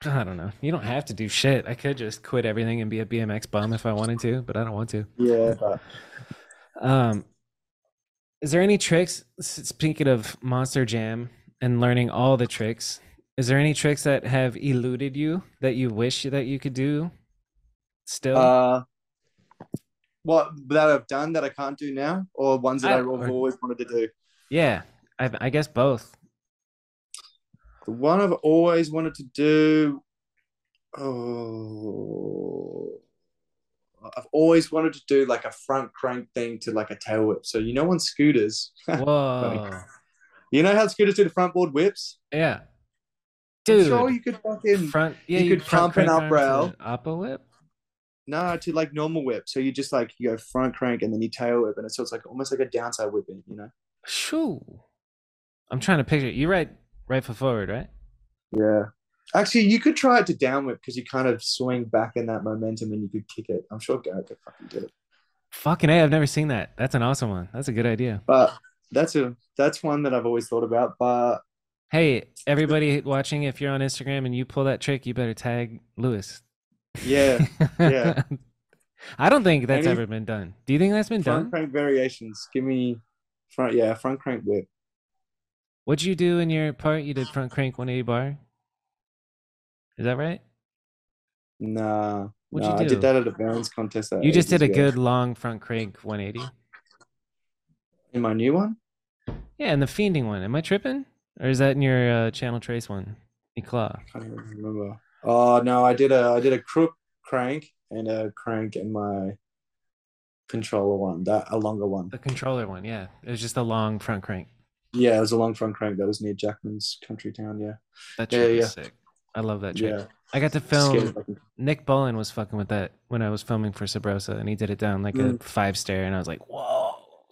I don't know. You don't have to do shit. I could just quit everything and be a BMX bum if I wanted to, but I don't want to. Yeah, Um, is there any tricks? Speaking of Monster Jam and learning all the tricks, is there any tricks that have eluded you that you wish that you could do still? Uh, what that I've done that I can't do now, or ones that I- I've or- always wanted to do. yeah, I, I guess both. The one I've always wanted to do. Oh, I've always wanted to do like a front crank thing to like a tail whip. So you know on scooters, <laughs> Whoa, you know how scooters do the front board whips. yeah, dude. sure you could fucking front, yeah, you you could pump an arms up-rail. to Oppo whip. no to like normal whip. So you just like you go front crank and then you tail whip, and so it's like almost like a downside whipping, you know. Shoo. I'm trying to picture. You right, right for forward, right? Yeah. Actually, you could try it to down whip because you kind of swing back in that momentum and you could kick it. I'm sure Garrett could fucking get it. Fucking a, I've never seen that. That's an awesome one. That's a good idea. But that's a that's one that I've always thought about. But Hey, everybody watching, if you're on Instagram and you pull that trick, you better tag Lewis. yeah, <laughs> Yeah. I don't think that's Any- ever been done. Do you think that's been front done? Front crank variations. Give me front. Yeah, front crank whip. What'd you do in your part? You did front crank 180 bar. Is that right? Nah, What'd nah, you I did that at a balance contest. You just did a ago. good long front crank 180. in my new one. Yeah, and the fiending one. Am I tripping? Or is that in your uh, channel trace one? Eclaw. I can't even remember. Oh no, I did a I did a crook crank and a crank in my controller one. That a longer one. The controller one, yeah. It was just a long front crank. Yeah, it was a long front crank that was near Jackman's country town. Yeah, That Yeah, yeah. sick. I love that trick. yeah. I got to film. Nick Bullen was fucking with that when I was filming for Sabrosa, and he did it down like Mm. a five stair, and I was like, "Whoa,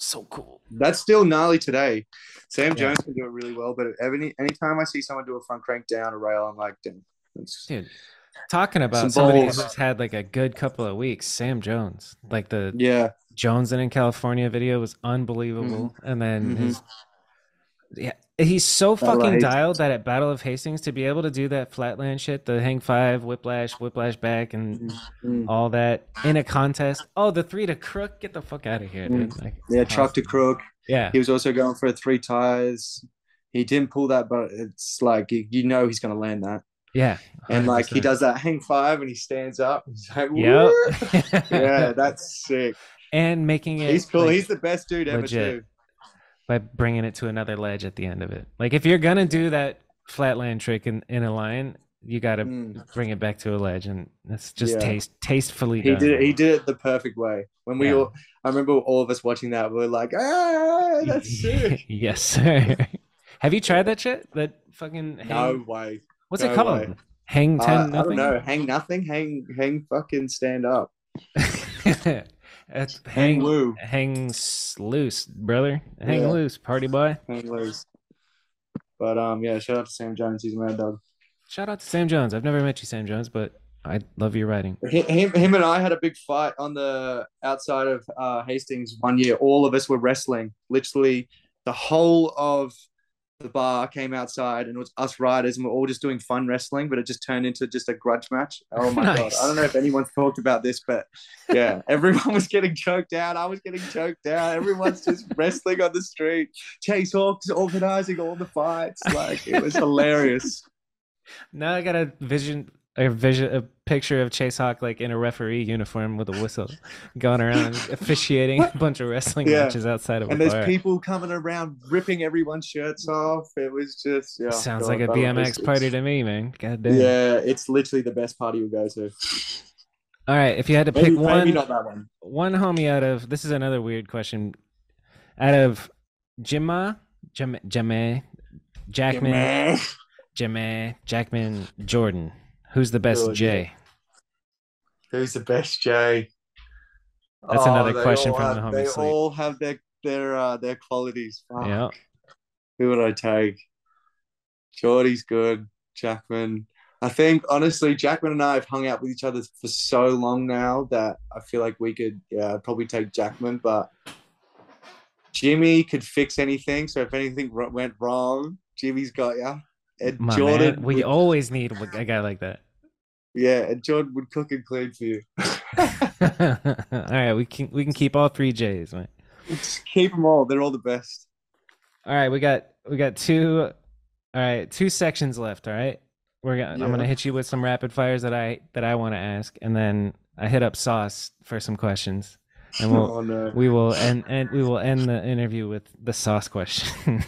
so cool!" That's still gnarly today. Sam Yeah. Jones can do it really well, but any anytime I see someone do a front crank down a rail, I'm like, damn. Dude, talking about Some somebody balls. who's had like a good couple of weeks, Sam Jones, like the yeah, Jones in California video was unbelievable, and then Mhm. his yeah, he's so Battle fucking dialed that at Battle of Hastings to be able to do that flatland shit, the hang five, whiplash, whiplash back, and Mm. all that in a contest. Oh, the three to crook, get the fuck out of here, dude! Like, yeah. it's Truck to crook. yeah, He was also going for three tires. He didn't pull that, but it's like you, you know he's gonna land that. yeah, And like he does that hang five and he stands up. He's like, Yep. <laughs> Yeah, that's sick. and making it He's cool. like, he's the best dude ever legit. too. By bringing it to another ledge at the end of it. Like if you're gonna do that flatland trick in, in a line, you gotta Mm. bring it back to a ledge, and it's just Yeah. taste tastefully He done. did it. He did it the perfect way. When we Yeah. all, I remember all of us watching that. We were like, ah, that's <laughs> sick. yes, sir. <laughs> Have you tried that shit? That fucking hang, no way. what's it no called? way. Hang Uh, ten I nothing. don't know. Hang nothing. Hang hang fucking stand up. <laughs> It's Hang hang woo. hang loose, brother. Hang Yeah. loose, party boy. Hang loose. But um, yeah. Shout out to Sam Jones. He's a mad dog. Shout out to Sam Jones. I've never met you, Sam Jones, but I love your writing. Him, him and I had a big fight on the outside of uh, Hastings one year. All of us were wrestling. Literally, the whole of the bar came outside and it was us riders and we're all just doing fun wrestling, but it just turned into just a grudge match. Oh my Nice. god. I don't know if anyone's talked about this, but yeah, everyone was getting choked out. I was getting choked out. Everyone's just <laughs> wrestling on the street. Chase Hawk's organizing all the fights. Like it was hilarious. Now I got a vision, a vision, a picture of Chase Hawk like in a referee uniform with a whistle, going around <laughs> officiating a bunch of wrestling Yeah. matches outside of a And there's bar. people coming around ripping everyone's shirts off. It was just yeah. Sounds God, like a BMX party to me, man. God damn. Yeah, it's literally the best party you'll go to. All right, if you had to pick Maybe, one, maybe not that one. one homie out of this is another weird question. Out of Jimma, Jim, Jame, Jackman, Jame, Jackman, Jordan, who's the best Jordan. J? Who's the best Jay? That's another question from the have- homie They Sleep. all have their their uh, their qualities. Fuck. Yeah. Who would I take? Geordie's good. Jackman. I think honestly, Jackman and I have hung out with each other for so long now that I feel like we could, yeah, probably take Jackman. But Jimmy could fix anything. So if anything went wrong, Jimmy's got ya. And My Jordan, man, we would- always need a guy like that. yeah, and Jordan would cook and clean for you. <laughs> <laughs> all right, we can we can keep all three J's, man. Just keep them all. They're all the best. All right, we got we got two. All right, two sections left. All right, we're gonna I'm gonna hit you with some rapid fires that I that I want to ask, and then I hit up Sauce for some questions, and we'll <laughs> oh no. we will end and we will end the interview with the Sauce question.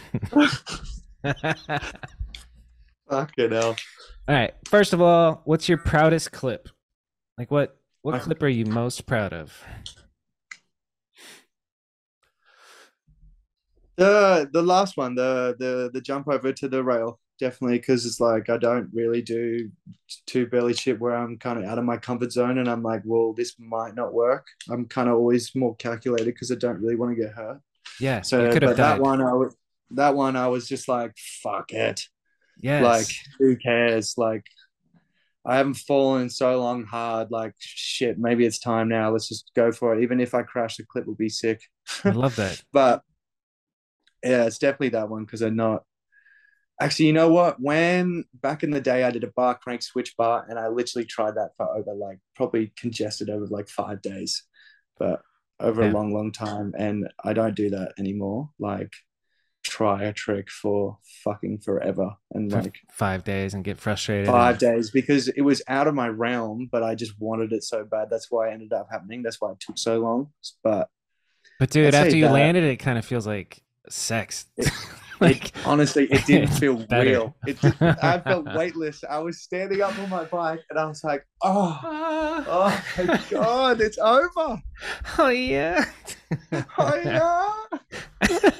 Fucking hell. all right, first of all, what's your proudest clip? Like what what clip are you most proud of? The the last one, the the the jump over to the rail, definitely, because it's like I don't really do too belly shit where I'm kind of out of my comfort zone, and I'm like, well, this might not work. I'm kind of always more calculated because I don't really want to get hurt. Yeah, So, you but have that one, I was that one, I was just like, fuck it, Yes. like who cares? Like, I haven't fallen so long hard. Like, shit, maybe it's time now. Let's just go for it. Even if I crash, the clip will be sick. I love that. <laughs> but yeah, it's definitely that one because I'm not. Actually, you know what? When back in the day, I did a bar crank switch bar, and I literally tried that for over like probably congested over like five days, but over Yeah. a long, long time. And I don't do that anymore. Like, try a trick for fucking forever, and For like five days and get frustrated. five and- days because it was out of my realm, but I just wanted it so bad. That's why it ended up happening. That's why it took so long. But But dude, I'd after you that- landed, it kind of feels like sex. It- <laughs> like honestly, it <laughs> didn't feel better. real. It just, I felt <laughs> weightless. I was standing up on my bike and I was like, oh, ah. oh my God, it's over. oh yeah. Oh, yeah.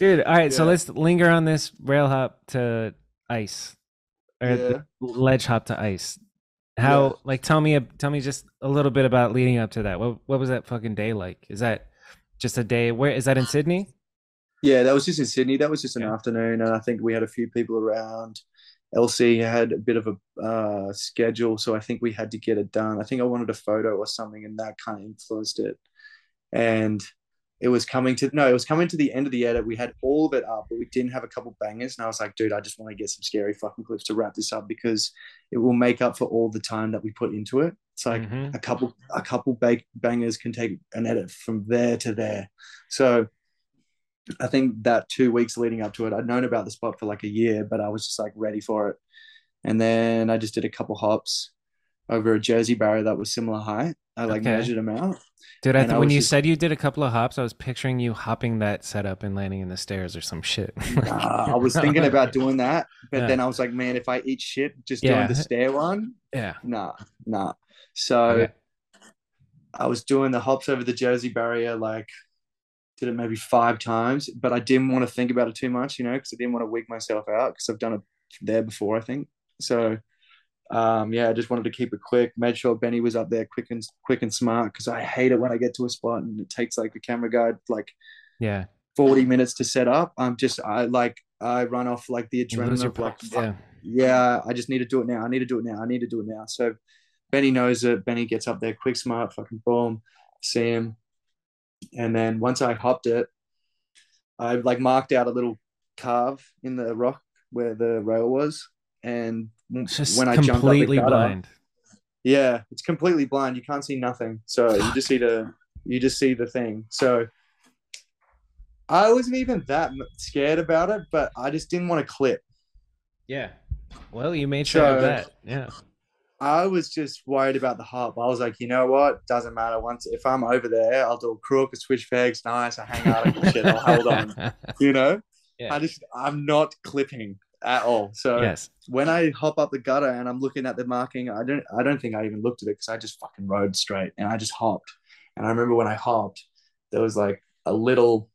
Dude, all right, so let's linger on this rail hop to ice. Or Yeah. ledge hop to ice. How Yeah. like tell me a, tell me just a little bit about leading up to that. What what was that fucking day like? Is that just a day where is that in Sydney? Yeah, that was just in Sydney. That was just an Yeah. afternoon. And I think we had a few people around. Elsie had a bit of a uh, schedule. So I think we had to get it done. I think I wanted a photo or something, and that kind of influenced it. And it was coming to no, it was coming to the end of the edit. We had all of it up, but we didn't have a couple bangers. And I was like, dude, I just want to get some scary fucking clips to wrap this up because it will make up for all the time that we put into it. It's like Mhm. a couple a couple ba- bangers can take an edit from there to there. So I think that two weeks leading up to it, I'd known about the spot for like a year, but I was just like ready for it. And then I just did a couple hops over a Jersey barrier that was similar height. I like Okay. measured them out. Dude, I th- when you just- said you did a couple of hops, I was picturing you hopping that setup and landing in the stairs or some shit. <laughs> I was thinking about doing that, but Yeah. then I was like, man, if I eat shit just Yeah. doing the stair one, yeah. nah, nah. So. I was doing the hops over the Jersey barrier, like did it maybe five times, but I didn't want to think about it too much, you know, because I didn't want to wig myself out because I've done it there before, I think. So um, yeah, I just wanted to keep it quick. Made sure Benny was up there quick and quick and smart because I hate it when I get to a spot and it takes like the camera guy like Yeah. 40 minutes to set up. I'm just I like I run off like the adrenaline of like yeah. yeah, I just need to do it now. I need to do it now. I need to do it now. So Benny knows it. Benny gets up there quick, smart, fucking boom, see him. And then once I hopped it, I like marked out a little carve in the rock where the rail was, and just when I jumped up the completely gutter, blind. yeah, it's completely blind. You can't see nothing. So you just see the you just see the thing. So I wasn't even that scared about it, but I just didn't want to clip. Yeah. Well, you made sure of that. Yeah. I was just worried about the hop. I was like, you know what? Doesn't matter. Once if I'm over there, I'll do a crook, a switch pegs, nice. I hang out and shit. I'll hold on. <laughs> You know? Yeah. I just I'm not clipping at all. So yes. when I hop up the gutter and I'm looking at the marking, I don't I don't think I even looked at it because I just fucking rode straight and I just hopped. And I remember when I hopped, there was like a little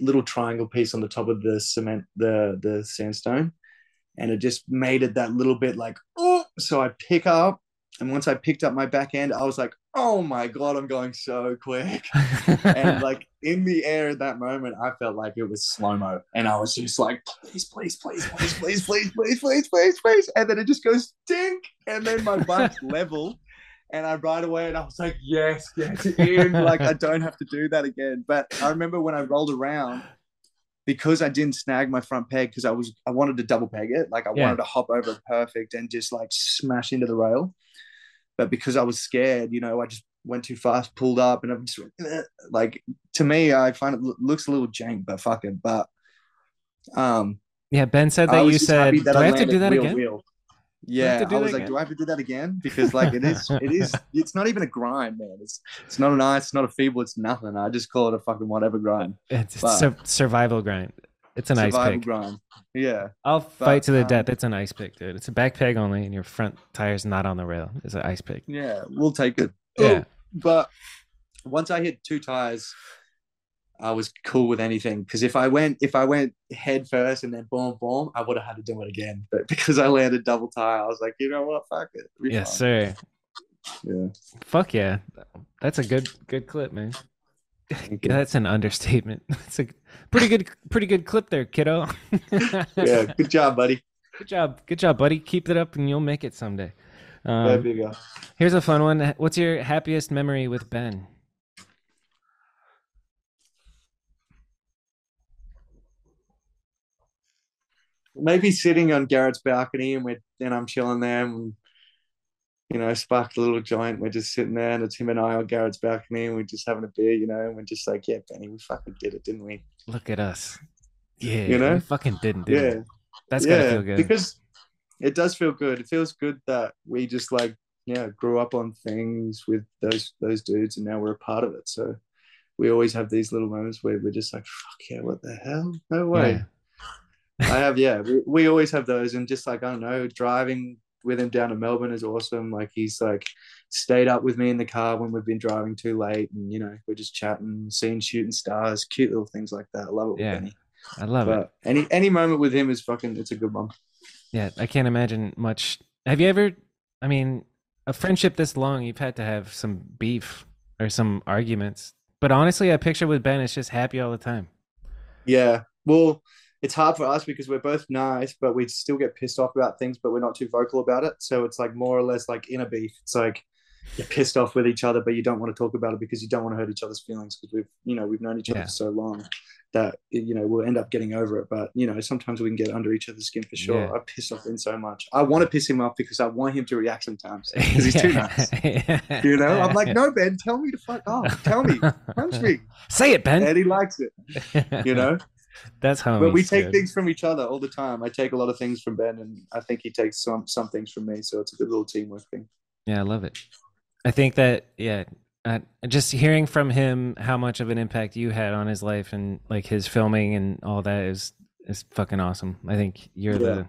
little triangle piece on the top of the cement, the the sandstone, and it just made it that little bit like oh. So I pick up, and once I picked up my back end, I was like, oh my god, I'm going so quick. <laughs> And <laughs> like in the air at that moment, I felt like it was slow mo, and I was just like, please, please, please, please, please, please, please, please, please, please, and then it just goes dink, and then my bike's <laughs> level, and I ride away, and I was like, yes, yes, in, like I don't have to do that again. But I remember when I rolled around. Because I didn't snag my front peg, because I was I wanted to double peg it, like I Yeah. wanted to hop over perfect and just like smash into the rail. But because I was scared, you know, I just went too fast, pulled up, and I'm just like to me, I find it looks a little jank, but fuck it. But um, yeah. Ben said that you said, do that I have to do that wheel, again? wheel. Do I Yeah, I was like, again? do I have to do that again? Because like it is, it is, <laughs> it's not even a grind, man. It's it's not an ice, it's not a feeble, it's nothing. I just call it a fucking whatever grind, It's, it's But- sur- survival grind. It's an ice survival pick. grind. Yeah, I'll fight to the um, death. It's an ice pick, dude. It's a back peg only, and your front tire's not on the rail. It's an ice pick. yeah, we'll take it. Yeah. but once I hit two tires, I was cool with anything. Because if I went if I went head first and then boom boom, I would have had to do it again. But <laughs> because I landed double tire, I was like, you know what, fuck it. Yes, fine. sir. Yeah. Fuck yeah. That's a good good clip, man. That's an understatement. <laughs> It's a pretty good pretty good clip there, kiddo. <laughs> Yeah. Good job, buddy. Good job. Good job, buddy. Keep it up and you'll make it someday. there Um, you go. here's a fun one. What's your happiest memory with Ben? Maybe sitting on Garrett's balcony and we're and I'm chilling there and you know, sparked a little joint. We're just sitting there and it's him and I on Garrett's balcony and we're just having a beer, you know, and we're just like, Yeah, Benny, we fucking did it, didn't we? Look at us. Yeah. You know? we fucking didn't do Yeah. it. That's gotta feel good. Because it does feel good. It feels good that we just like yeah grew up on things with those those dudes, and now we're a part of it. So we always have these little moments where we're just like, "Fuck yeah, what the hell? No way." I have yeah. We, we always have those, and just like I don't know, driving with him down to Melbourne is awesome. Like he's like stayed up with me in the car when we've been driving too late, and you know we're just chatting, seeing shooting stars, cute little things like that. I love it. with Yeah, Benny. I love it. Any any moment with him is fucking. It's a good one. Yeah, I can't imagine much. Have you ever? I mean, a friendship this long, you've had to have some beef or some arguments. But honestly, I picture with Ben, it's just happy all the time. Yeah. Well, it's hard for us because we're both nice, but we still get pissed off about things, but we're not too vocal about it. So it's like more or less like inner beef. It's like you're pissed off with each other, but you don't want to talk about it because you don't want to hurt each other's feelings because we've, you know, we've known each other Yeah. for so long that, you know, we'll end up getting over it. But, you know, sometimes we can get under each other's skin for sure. Yeah. I piss off Ben so much. I want to piss him off because I want him to react sometimes because he's too <laughs> nice. <laughs> You know, I'm like, no, Ben, tell me to fuck off. Tell me, <laughs> punch me. Say it, Ben. And he likes it, you know? That's how but we take things from each other all the time. I take a lot of things from Ben, and I think he takes some some things from me. So it's a good little teamwork thing. Yeah, I love it. I think that yeah, uh, just hearing from him how much of an impact you had on his life and like his filming and all that is is fucking awesome. I think you're Yeah. the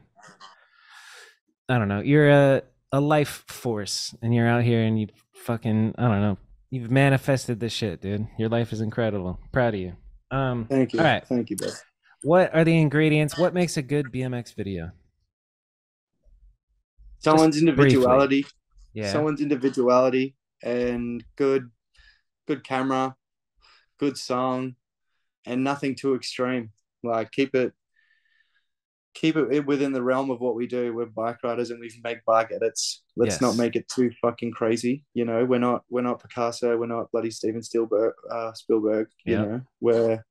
I don't know, you're a a life force and you're out here and you fucking I don't know, you've manifested this shit, dude. Your life is incredible. Proud of you. Um Thank you. All right. Thank you, Ben. what are the ingredients? What makes a good BMX video? Someone's individuality. Yeah. Someone's individuality and good, good camera, good song, and nothing too extreme. Like keep it, keep it within the realm of what we do. We're bike riders and we make bike edits. Let's Yes. not make it too fucking crazy. You know, we're not we're not Picasso. We're not bloody Steven Spielberg. Uh, Spielberg. You Yeah. know, we're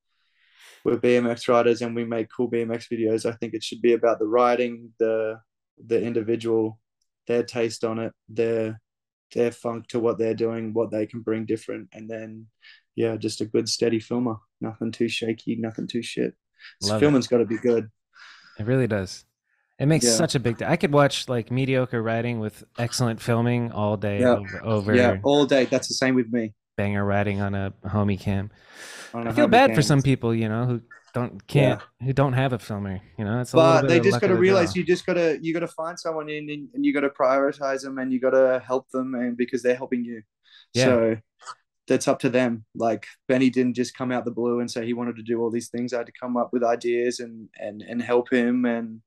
we're BMX riders and we make cool BMX videos. I think it should be about the riding, the the individual, their taste on it, their their funk to what they're doing, what they can bring different, and then yeah, just a good steady filmer. Nothing too shaky, nothing too shit. So filming's got to be good. It really does. It makes Yeah. such a big. Difference. I could watch like mediocre writing with excellent filming all day Yeah. over, over Yeah, all day. That's the same with me. banger writing on a homie cam. on I a feel bad for some people, you know, who don't can't who don't have a filmer. You know, it's a but they just got to realize you just got to you got to find someone in and, and you got to prioritize them and you got to help them and because they're helping you Yeah. so that's up to them. Like benny didn't just come out the blue and say he wanted to do all these things. I had to come up with ideas and and and help him and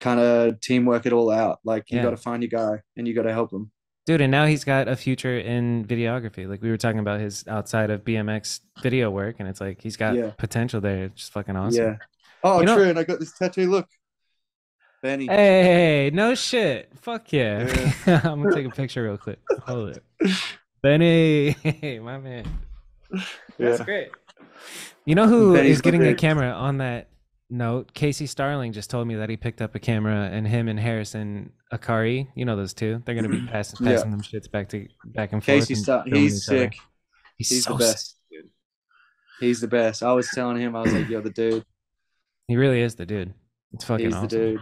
kind of teamwork it all out. Like you got to find your guy and you got to help him. Dude and now he's got a future in videography. Like we were talking about his outside of bmx video work and it's like he's got Yeah. potential there. It's just fucking awesome. Yeah. Oh You know- true and i got this tattoo look. Benny. Hey no shit. Fuck yeah, <laughs> i'm gonna take a picture real quick. Hold it <laughs> benny <laughs> my man. That's yeah. great. You know who is Benny's getting a camera on that note? Casey starling just told me that he picked up a camera and him and harrison akari you know those two? They're gonna be <clears throat> passing Yeah. passing them shits back to back and forth casey and Star- he's sick. He's, he's so the best. sick, he's the best. I was telling him i was like you're the dude. He really is the dude. It's fucking he's awesome. the dude.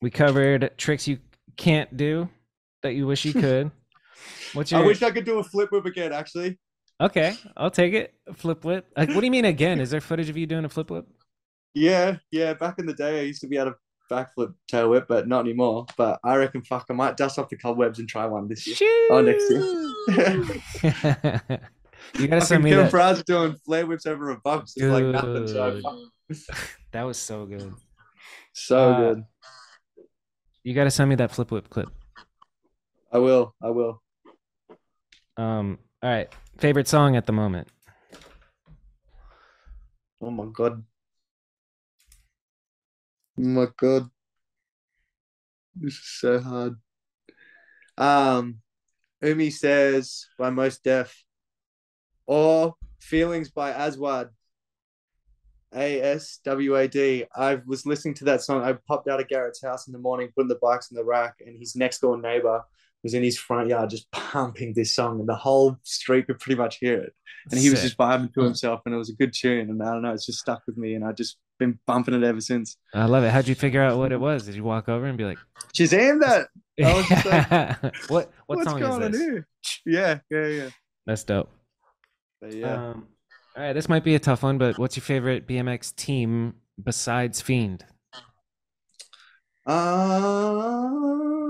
We covered tricks you can't do that you wish you <laughs> could. What's your I wish I could do a flip whip again, actually. Okay, I'll take it. Flip whip. Like what do you mean again? Is there footage of you doing a flip whip? Yeah, yeah. Back in the day, I used to be able to backflip tail whip, but not anymore. But I reckon, fuck, I might dust off the cobwebs and try one this year. Oh, next year. <laughs> you gotta send me Kim that. Doing flare whips over a box. It's like nothing. So, <laughs> That was so good. so Uh, good. You gotta send me that flip whip clip. I will. I will. Um. All right. Favorite song at the moment. Oh my god. Oh my god. This is so hard. Um, Umi says by Mos Def, or Feelings by Aswad. A S W A D. I was listening to that song. I popped out of Garrett's house in the morning, putting the bikes in the rack, and his next door neighbor was in his front yard just pumping this song, and the whole street could pretty much hear it and he was just vibing to himself and it was a good tune and i don't know it's just stuck with me and i've just been bumping it ever since I love it. How'd you figure out what it was? Did you walk over and be like, shazam that I was just like, <laughs> "What? What what's song going is on this?" here <laughs> yeah yeah yeah That's dope. But yeah Um, all right, this might be a tough one, but what's your favorite BMX team besides Fiend? um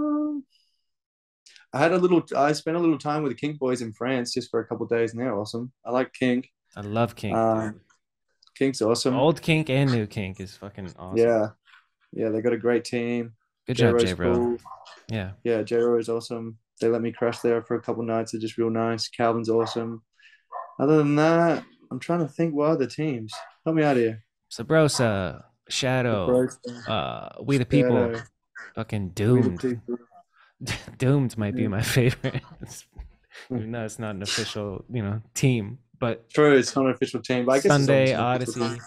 i had a little i spent a little time with the Kink boys in france just for a couple days and they're awesome i like Kink. I love Kink. um Kink's awesome Old Kink and new Kink is fucking awesome. yeah yeah they got a great team Good job, J-Ro's J Bro. cool. Yeah. yeah, J Ro is awesome. They let me crash there for a couple nights. They're just real nice. Calvin's awesome. Other than that, I'm trying to think what other teams. Help me out here. Sabrosa, Shadow, Bros- uh, We the People, Shadow, fucking We the Doomed. <laughs> Doomed might be my <laughs> favorite. Even hmm. though it's not an official, you know, team, but True, it's not an official team, but I guess Sunday almost an official Odyssey.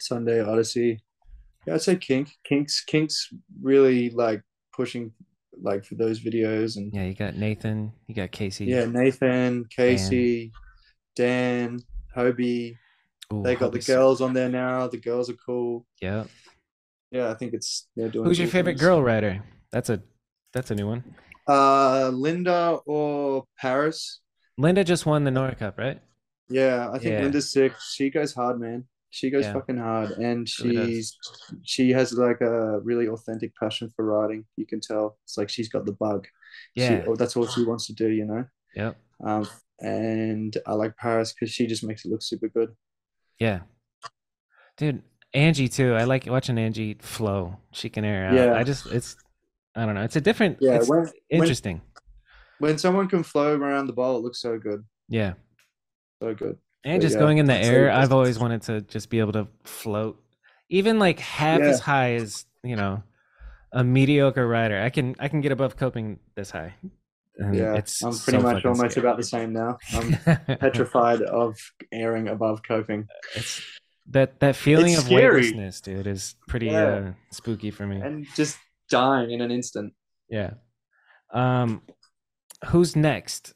Sunday Odyssey. Yeah, I'd say Kink. Kink's Kink's really like pushing like for those videos and Yeah, you got Nathan, you got Casey. yeah, Nathan, Casey, Dan, Hobie. Ooh, They got the girls on there now. The girls are cool. Yeah. Yeah, I think it's they're doing. Who's your favorite things. girl writer? That's a that's a new one. Uh, Linda or Paris? Linda just won the Nora Cup, right? Yeah, I think Yeah. Linda's sick. She goes hard, man. She goes Yeah. fucking hard, and she's she has like a really authentic passion for riding. You can tell. It's like she's got the bug. She- Yeah. or that's all she wants to do, you know. Yeah. Um, and I like Paris because she just makes it look super good. Yeah. Dude, Angie too. I like watching Angie flow. She can air out. Yeah. I just it's I don't know. It's a different Yeah, when when, interesting. when someone can flow around the ball, it looks so good, yeah. so good. And But just yeah, going in the air, I've always wanted to just be able to float. Even like half Yeah. as high as, you know, a mediocre rider. I can I can get above coping this high. And Yeah, it's I'm pretty so much almost scary. about the same now. I'm <laughs> petrified of airing above coping. It's that that feeling It's of scary. weightlessness, dude, is pretty Yeah. uh, spooky for me. and just dying in an instant. Yeah. Um, who's next?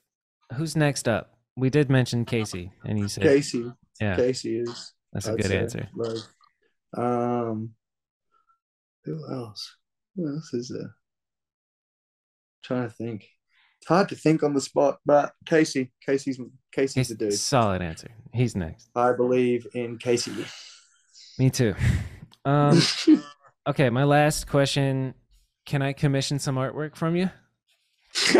Who's next up? We did mention Casey, and you said, Casey, "Yeah, Casey is that's a I'd good say, answer." like, um, who else? Who else is there? trying to think. It's hard to think on the spot, but Casey, Casey's Casey's the dude. Solid answer. He's next. I believe in Casey. Me too. Um, <laughs> okay, my last question: Can I commission some artwork from you? <laughs>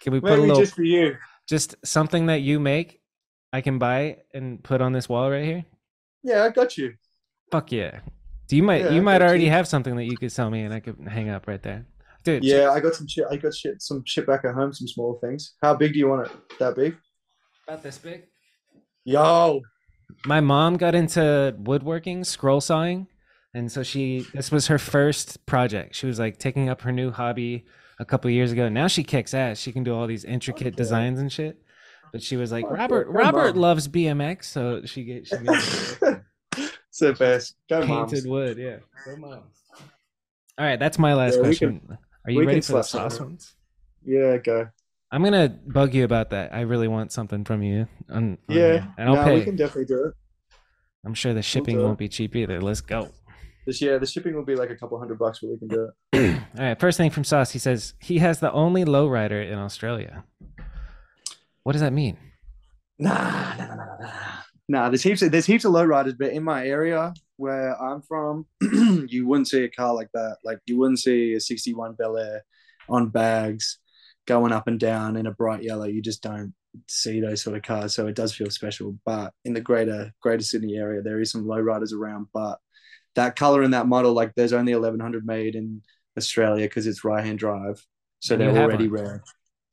Can we put a Maybe little just for you. just something that you make? I can buy and put on this wall right here. Yeah, I got you. Fuck yeah! Do you might Yeah, you might already you. have something that you could sell me and I could hang up right there, dude. Yeah, I got some shit. I got shit. Some shit back at home. Some small things. How big do you want it? That big? about this big. Yo, my mom got into woodworking, scroll sawing, and so she this was her first project. She was like taking up her new hobby a couple years ago. Now she kicks ass. She can do all these intricate designs and shit. But she was like, Robert, Robert loves BMX, so she get she gets the best. Go painted moms. wood. Yeah, go moms. All right, that's my last Yeah, question. Are you ready for the sauce ones? Yeah, go. I'm gonna bug you about that. I really want something from you. On, on Yeah, here, and I'll no, pay. we can definitely do it. I'm sure the shipping it. won't be cheap either. Let's go. This yeah, the shipping will be like a couple hundred bucks, but we can do it. <clears throat> All right, first thing from Sauce, he says he has the only lowrider in Australia. What does that mean? Nah, nah, nah, nah, nah. Nah, there's heaps of there's heaps of lowriders, but in my area where I'm from, <clears throat> you wouldn't see a car like that. Like you wouldn't see a 61 Bel Air on bags going up and down in a bright yellow. You just don't see those sort of cars. So it does feel special. But in the greater greater Sydney area, there is some lowriders around. But that color and that model, like there's only 1100 made in Australia because it's right hand drive. So they're already one. rare.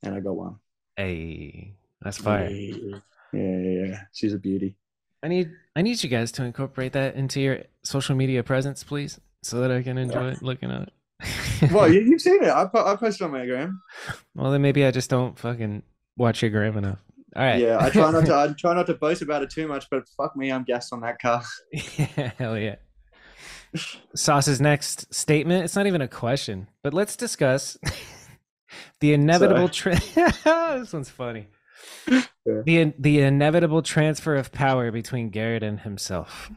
And I got one. Hey, that's fire. Yeah, yeah, yeah, yeah. She's a beauty. I need I need you guys to incorporate that into your social media presence, please, so that I can enjoy looking at it. <laughs> Well, you, you've seen it. I, po- I posted on my gram. well, then maybe I just don't fucking watch your gram enough. All right. Yeah, I try not to. I <laughs> try not to boast about it too much, but fuck me, I'm gassed on that car. <laughs> yeah, hell yeah. Sauce's next statement, it's not even a question, but let's discuss the inevitable tra- This one's funny. Yeah. The the inevitable transfer of power between Garrett and himself.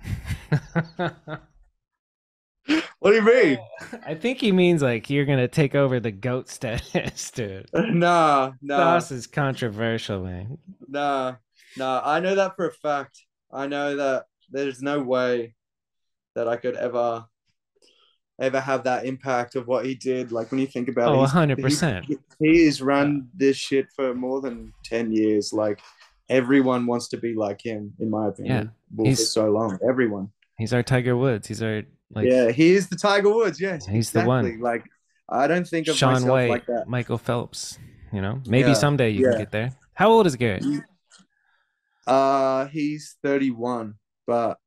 <laughs> What do you mean? Uh, I think he means like you're gonna take over the goat status, <laughs> dude. <laughs> Nah, nah, Sauce is controversial, man. nah, nah. I know that for a fact. I know that there's no way that I could ever, ever have that impact of what he did. Like when you think about Oh, it, he's- 100%. He, he has run this shit for more than ten years. Like everyone wants to be like him, in my opinion. Well, he's- so long, everyone. He's our Tiger Woods. He's our like yeah, he is the Tiger Woods. Yes, He's the one. Like I don't think of Sean myself White, like that. Michael Phelps. You know, maybe Yeah, someday you yeah. can get there. How old is Garrett? Uh, he's 31, but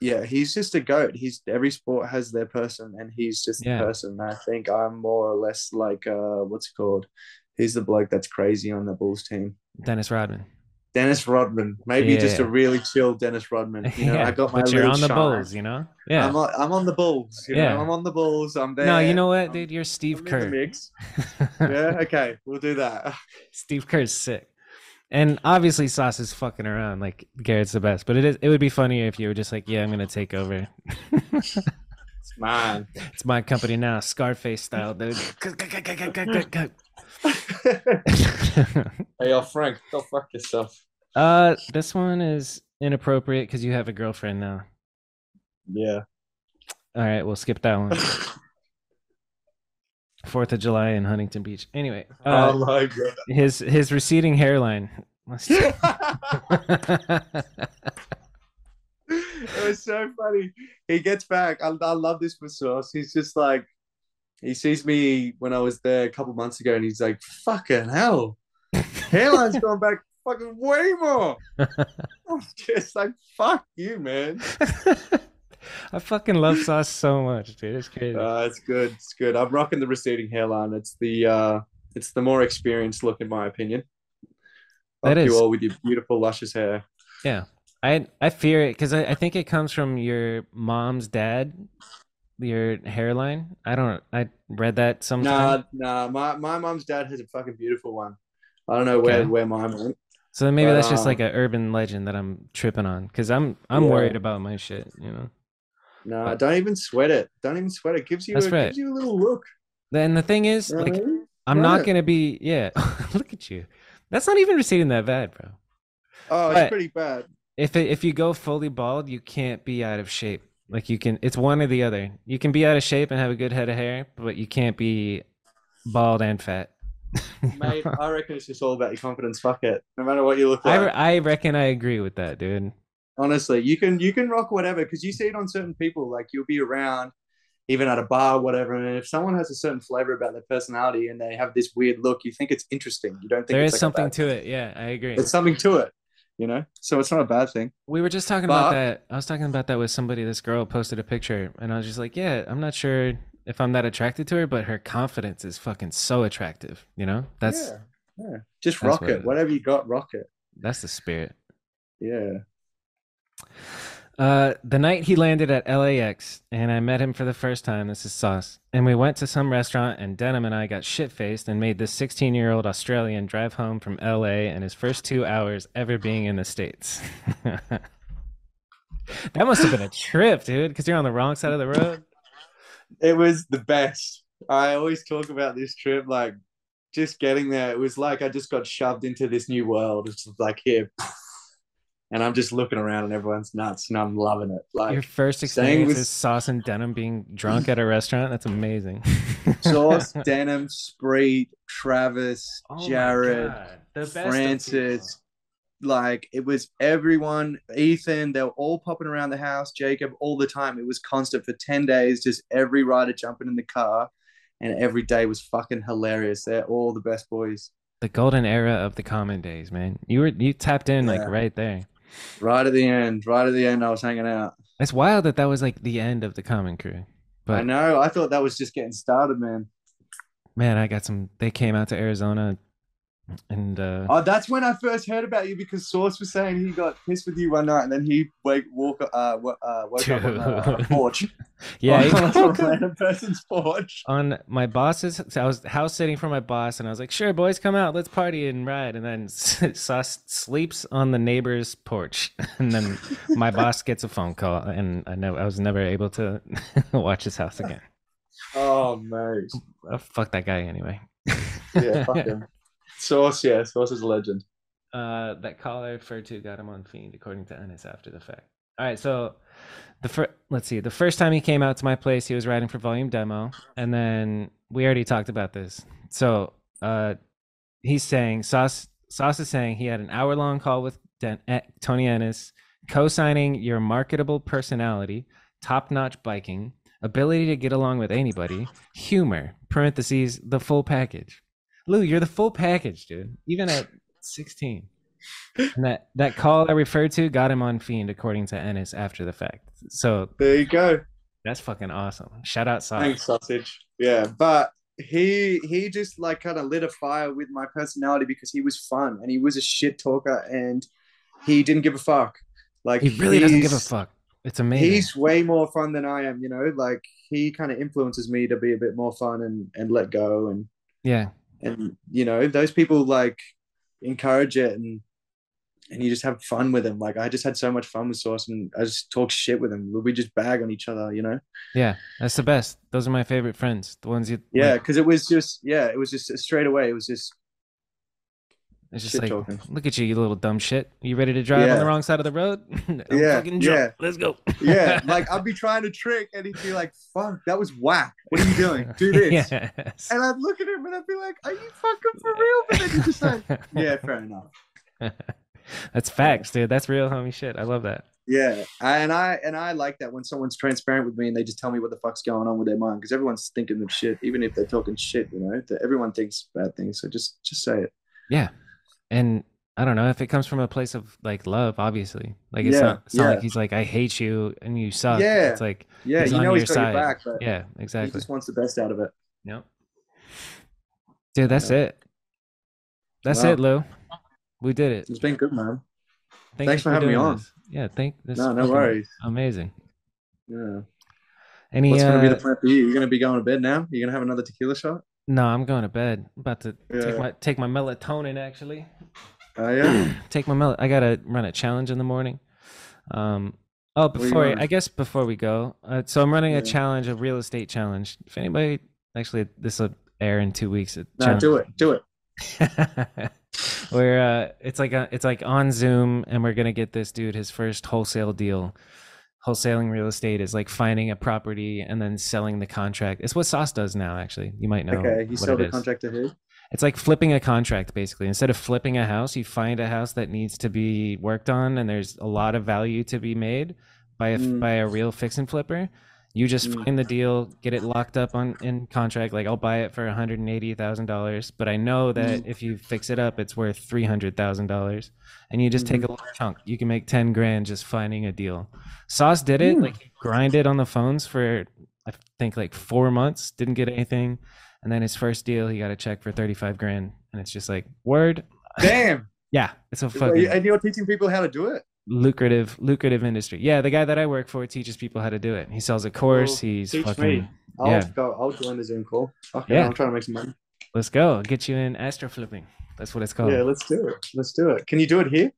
yeah, he's just a goat. He's every sport has their person, and he's just Yeah. the person. I think I'm more or less like uh, what's it called? He's the bloke that's crazy on the Bulls team. Dennis Rodman. Dennis Rodman, maybe just a really chill Dennis Rodman. You know, <laughs> yeah, I got my but you're on the. Bulls, you know? Yeah. I'm on, I'm on the Bulls. You Yeah. know, I'm on the Bulls. I'm there. no, you know what, dude? You're I'm Steve in Kerr. mix. <laughs> Yeah, okay, we'll do that. <laughs> Steve Kerr's sick. And obviously Sauce is fucking around. Like Garrett's the best. But it is it would be funnier if you were just like, Yeah, I'm gonna take over. it's mine. it's my company now, Scarface style, dude. <laughs> hey, yo, Frank, go fuck yourself. uh this one is inappropriate because you have a girlfriend now. Yeah. All right, we'll skip that one. <laughs> Fourth of July in Huntington Beach. Anyway, uh, oh my god. his his receding hairline. <laughs> It was so funny. He gets back. I, I love this for Sauce. He's just like, he sees me when I was there a couple months ago, and he's like, "Fucking hell, hairline's <laughs> gone back fucking way more." <laughs> I'm just like, "Fuck you, man." <laughs> I fucking love sauce so much, dude. It's crazy. Uh, it's good. It's good. I'm rocking the receding hairline. It's the uh, it's the more experienced look, in my opinion. That is. you all with your beautiful luscious hair. Yeah, I I fear it because I, I think it comes from your mom's dad, your hairline. I don't. I read that sometime. Nah, nah. My my mom's dad has a fucking beautiful one. I don't know where Okay. where mine went. So then maybe but, that's just um, like an urban legend that I'm tripping on because I'm I'm Yeah. worried about my shit. You know. Nah, don't even sweat it. Don't even sweat it. Gives you That's a, right. gives you a little look. And the thing is, like? I'm Right. not gonna be. Yeah, <laughs> look at you. That's not even receding that bad, bro. Oh, it's pretty bad. If it, if you go fully bald, you can't be out of shape. Like you can, it's one or the other. You can be out of shape and have a good head of hair, but you can't be bald and fat. <laughs> Mate, I reckon it's just all about your confidence. Fuck it. No matter what you look I, like. re- I reckon I agree with that, dude. Honestly, you can you can rock whatever because you see it on certain people. Like you'll be around, even at a bar, whatever. And if someone has a certain flavor about their personality and they have this weird look, you think it's interesting. You don't think There it's is like something to it. Yeah, I agree. There's something to it, you know. So it's not a bad thing. We were just talking about that. I was talking about that with somebody. This girl posted a picture, and I was just like, "Yeah, I'm not sure if I'm that attracted to her, but her confidence is fucking so attractive. You know, that's yeah, yeah. Just that's rock what it. Whatever you got, rock it. that's the spirit." Yeah. Uh, the night he landed at LAX, and I met him for the first time. This is Sauce, and we went to some restaurant, and Denim and I got shit faced and made this 16 year old Australian drive home from LA and his first two hours ever being in the states. <laughs> that must have been a trip, dude, because you're on the wrong side of the road. It was the best. I always talk about this trip, like just getting there. It was like I just got shoved into this new world. It's like here, and I'm just looking around, and everyone's nuts, and I'm loving it. Like Your first experience with- is Sauce and Denim being drunk at a restaurant. That's amazing. <laughs> Sauce, Denim, Spreet, Travis, Oh Jared, the Francis. Like it was everyone, Ethan, they were all popping around the house, Jacob, all the time. It was constant for 10 days, just every rider jumping in the car, and every day was fucking hilarious. They're all the best boys. the golden era of the common days, man. You were you tapped in like right there. Right at the end, right at the end, I was hanging out. It's wild that that was like the end of the common crew. I But know, I thought that was just getting started, man. man, I got some. They came out to Arizona, and uh, Oh, that's when I first heard about you because Sauce was saying he got pissed with you one night, and then he wake walk uh, uh woke up on a porch. <laughs> yeah, he <laughs> on a random person's porch. on my boss's. I was house sitting for my boss, and I was like, "Sure, boys, come out, let's party and ride." And then <laughs> Sauce sleeps on the neighbor's porch, and then my boss gets a phone call, and I know I was never able to watch his house again. Oh mate, Oh, fuck that guy anyway. yeah, fuck him. Sauce, yeah, Sauce is a legend. Uh, that caller I referred to got him on Fiend, according to Ennis after the fact. All right, so the first, let's see, the first time he came out to my place, he was writing for Volume Demo, and then we already talked about this. So, uh, he's saying Sauce Sauce is saying he had an hour long call with Den- Tony Ennis, co-signing your marketable personality, top-notch biking, ability to get along with anybody, humor (parentheses the full package). Lou, you're the full package, dude. Even at 16. <laughs> And that that call I referred to got him on Fiend, according to Ennis after the fact. So There you go. that's fucking awesome. Shout out Sauce. Thanks, sausage. Yeah, but he he just like kind of lit a fire with my personality because he was fun and he was a shit talker and he didn't give a fuck. Like He really doesn't give a fuck. It's amazing. He's way more fun than I am, you know. Like he kind of influences me to be a bit more fun and and let go and yeah. And you know those people like encourage it and and you just have fun with them. Like I just had so much fun with Sauce and I just talk shit with him. We just bag on each other, you know. Yeah. That's the best. Those are my favorite friends. The ones you Yeah, like, because it was just yeah, it was just straight away. It was just it's just shit like talking. look at you, you little dumb shit. You ready to drive on the wrong side of the road? <laughs> Yeah, yeah. Let's go. <laughs> yeah. Like <laughs> I'd be trying to trick, and he'd be like, "Fuck, that was whack. What are you doing? Do this." yes. And I'd look at him and I'd be like, "Are you fucking for real?" But then he'd just like, "Yeah, fair enough." That's facts, dude. That's real homie shit. I love that. Yeah, and I and I like that when someone's transparent with me and they just tell me what the fuck's going on with their mind because everyone's thinking of shit, even if they're talking shit. You know, that everyone thinks bad things. So just just say it. Yeah. And I don't know if it comes from a place of like love, obviously. Like it's Yeah, not it's not yeah. like he's like I hate you and you suck. Yeah. It's like Yeah, you know he's got side. your back, but yeah, exactly. he just wants the best out of it. Yep. Dude, that's Yeah. it. That's Wow. it, Lou. We did it. It's been good, man. Thank Thanks for having me on. this. Yeah, thank this. No, no worries. Amazing. Yeah. Any What's gonna be uh, the plan for you? You're gonna be going to bed now? You're gonna have another tequila shot? No, I'm going to bed. I'm about to take my take my melatonin actually. Oh yeah. <clears throat> take my mel. I gotta run a challenge in the morning. Um. Oh, before? I guess before we go, uh, so I'm running a challenge, a real estate challenge. If anybody, actually, this will air in two weeks. no, challenge- do it. Do it. <laughs> where uh, it's like a, it's like on Zoom, and we're gonna get this dude his first wholesale deal. Wholesaling real estate is like finding a property and then selling the contract. It's what Sauce does now. Actually, you might know. okay, you sell the is. contract to who? It's like flipping a contract basically. Instead of flipping a house, you find a house that needs to be worked on and there's a lot of value to be made by a Mm. by a real fix and flipper. You just Mm. find the deal, get it locked up on in contract. Like I'll buy it for one hundred and eighty thousand dollars, but I know that Mm. if you fix it up, it's worth three hundred thousand dollars, and you just Mm-hmm. take a little chunk. You can make ten grand just finding a deal. Sauce did it, Mm. like he grinded on the phones for I think like four months, didn't get anything, and then his first deal, he got a check for thirty five grand, and it's just like word, Damn. <laughs> yeah, it's a fucking and you're teaching people how to do it? Lucrative lucrative industry. Yeah, the guy that I work for teaches people how to do it. He sells a course. Well, he's teach fucking. me. I'll Yeah. go. I'll join the Zoom call. Okay, Yeah. I'm trying to make some money. Let's go. I'll get you in Astroflipping. That's what it's called. Yeah, let's do it. Let's do it. Can you do it here?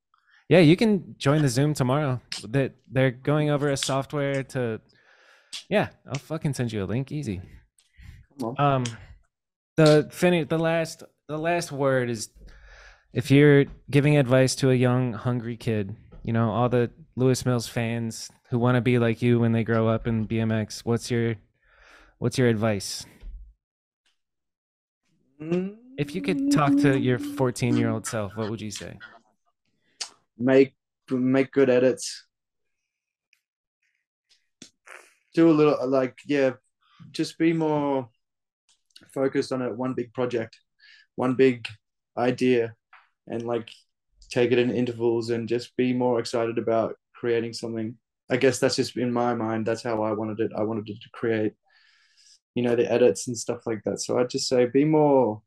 Yeah, you can join the Zoom tomorrow. That they're going over a software to. Yeah, I'll fucking send you a link. Easy. Um, the finish. The last. The last word is, if you're giving advice to a young, hungry kid, you know all the Lewis Mills fans who want to be like you when they grow up in BMX. What's your, what's your advice? If you could talk to your 14 year old self, what would you say? make make good edits do a little like yeah just be more focused on it one big project one big idea and like take it in intervals and just be more excited about creating something. I guess that's just in my mind that's how i wanted it. I wanted it to create you know the edits and stuff like that. So i'd just say be more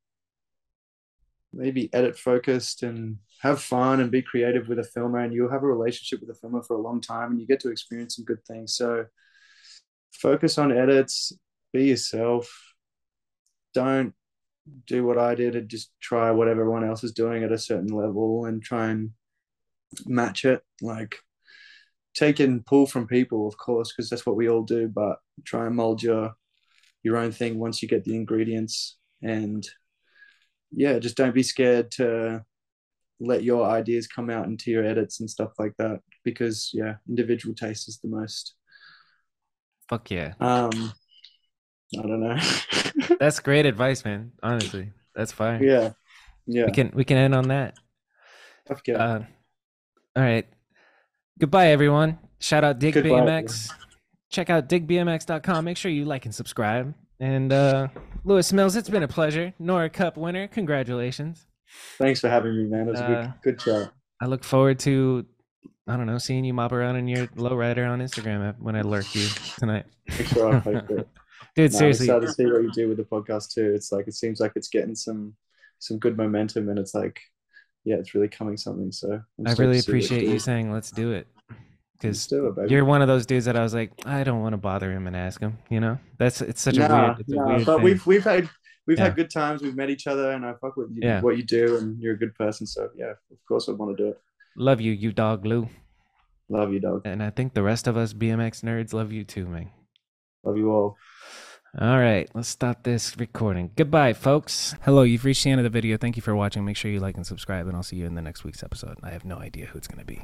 maybe edit focused and have fun and be creative with a filmer and you'll have a relationship with a filmer for a long time and you get to experience some good things. So focus on edits be yourself. Don't do what i did and just try what everyone else is doing at a certain level and try and match it. Like take and pull from people of course because that's what we all do but try and mold your your own thing once you get the ingredients. And yeah just don't be scared to let your ideas come out into your edits and stuff like that because yeah individual taste is the most. Fuck yeah. um i don't know <laughs> That's great advice, man. Honestly, that's fine. yeah yeah We can we can end on that. Yeah. Uh, all right. Goodbye, everyone. Shout out Dig Goodbye, BMX. Check out digbmx.com. Make sure you like and subscribe. And uh, Lewis Mills, it's been a pleasure. Nora Cup winner. Congratulations. thanks for having me man it was a uh, good good chat I look forward to, I don't know, seeing you mop around in your lowrider on Instagram when I lurk you tonight. make sure i post it <laughs> Dude, No, I'm seriously. excited to see what you do with the podcast too it's like it seems like it's getting some some good momentum and it's like yeah it's really coming something so I'm I really to see what appreciate you saying, let's do it. Because do it, baby. you're one of those dudes that I was like, I don't want to bother him and ask him. You know, that's it's such a weird, it's a weird but thing. we've we've had we've Yeah. had good times. We've met each other, and I fuck with you, Yeah. what you do, and you're a good person. So yeah, of course I want to do it. Love you, you dog Lou. Love you, dog. And I think the rest of us BMX nerds love you too, man. Love you all. All right, let's stop this recording. Goodbye, folks. Hello, you've reached the end of the video. Thank you for watching. Make sure you like and subscribe, and I'll see you in the next week's episode. I have no idea who it's going to be.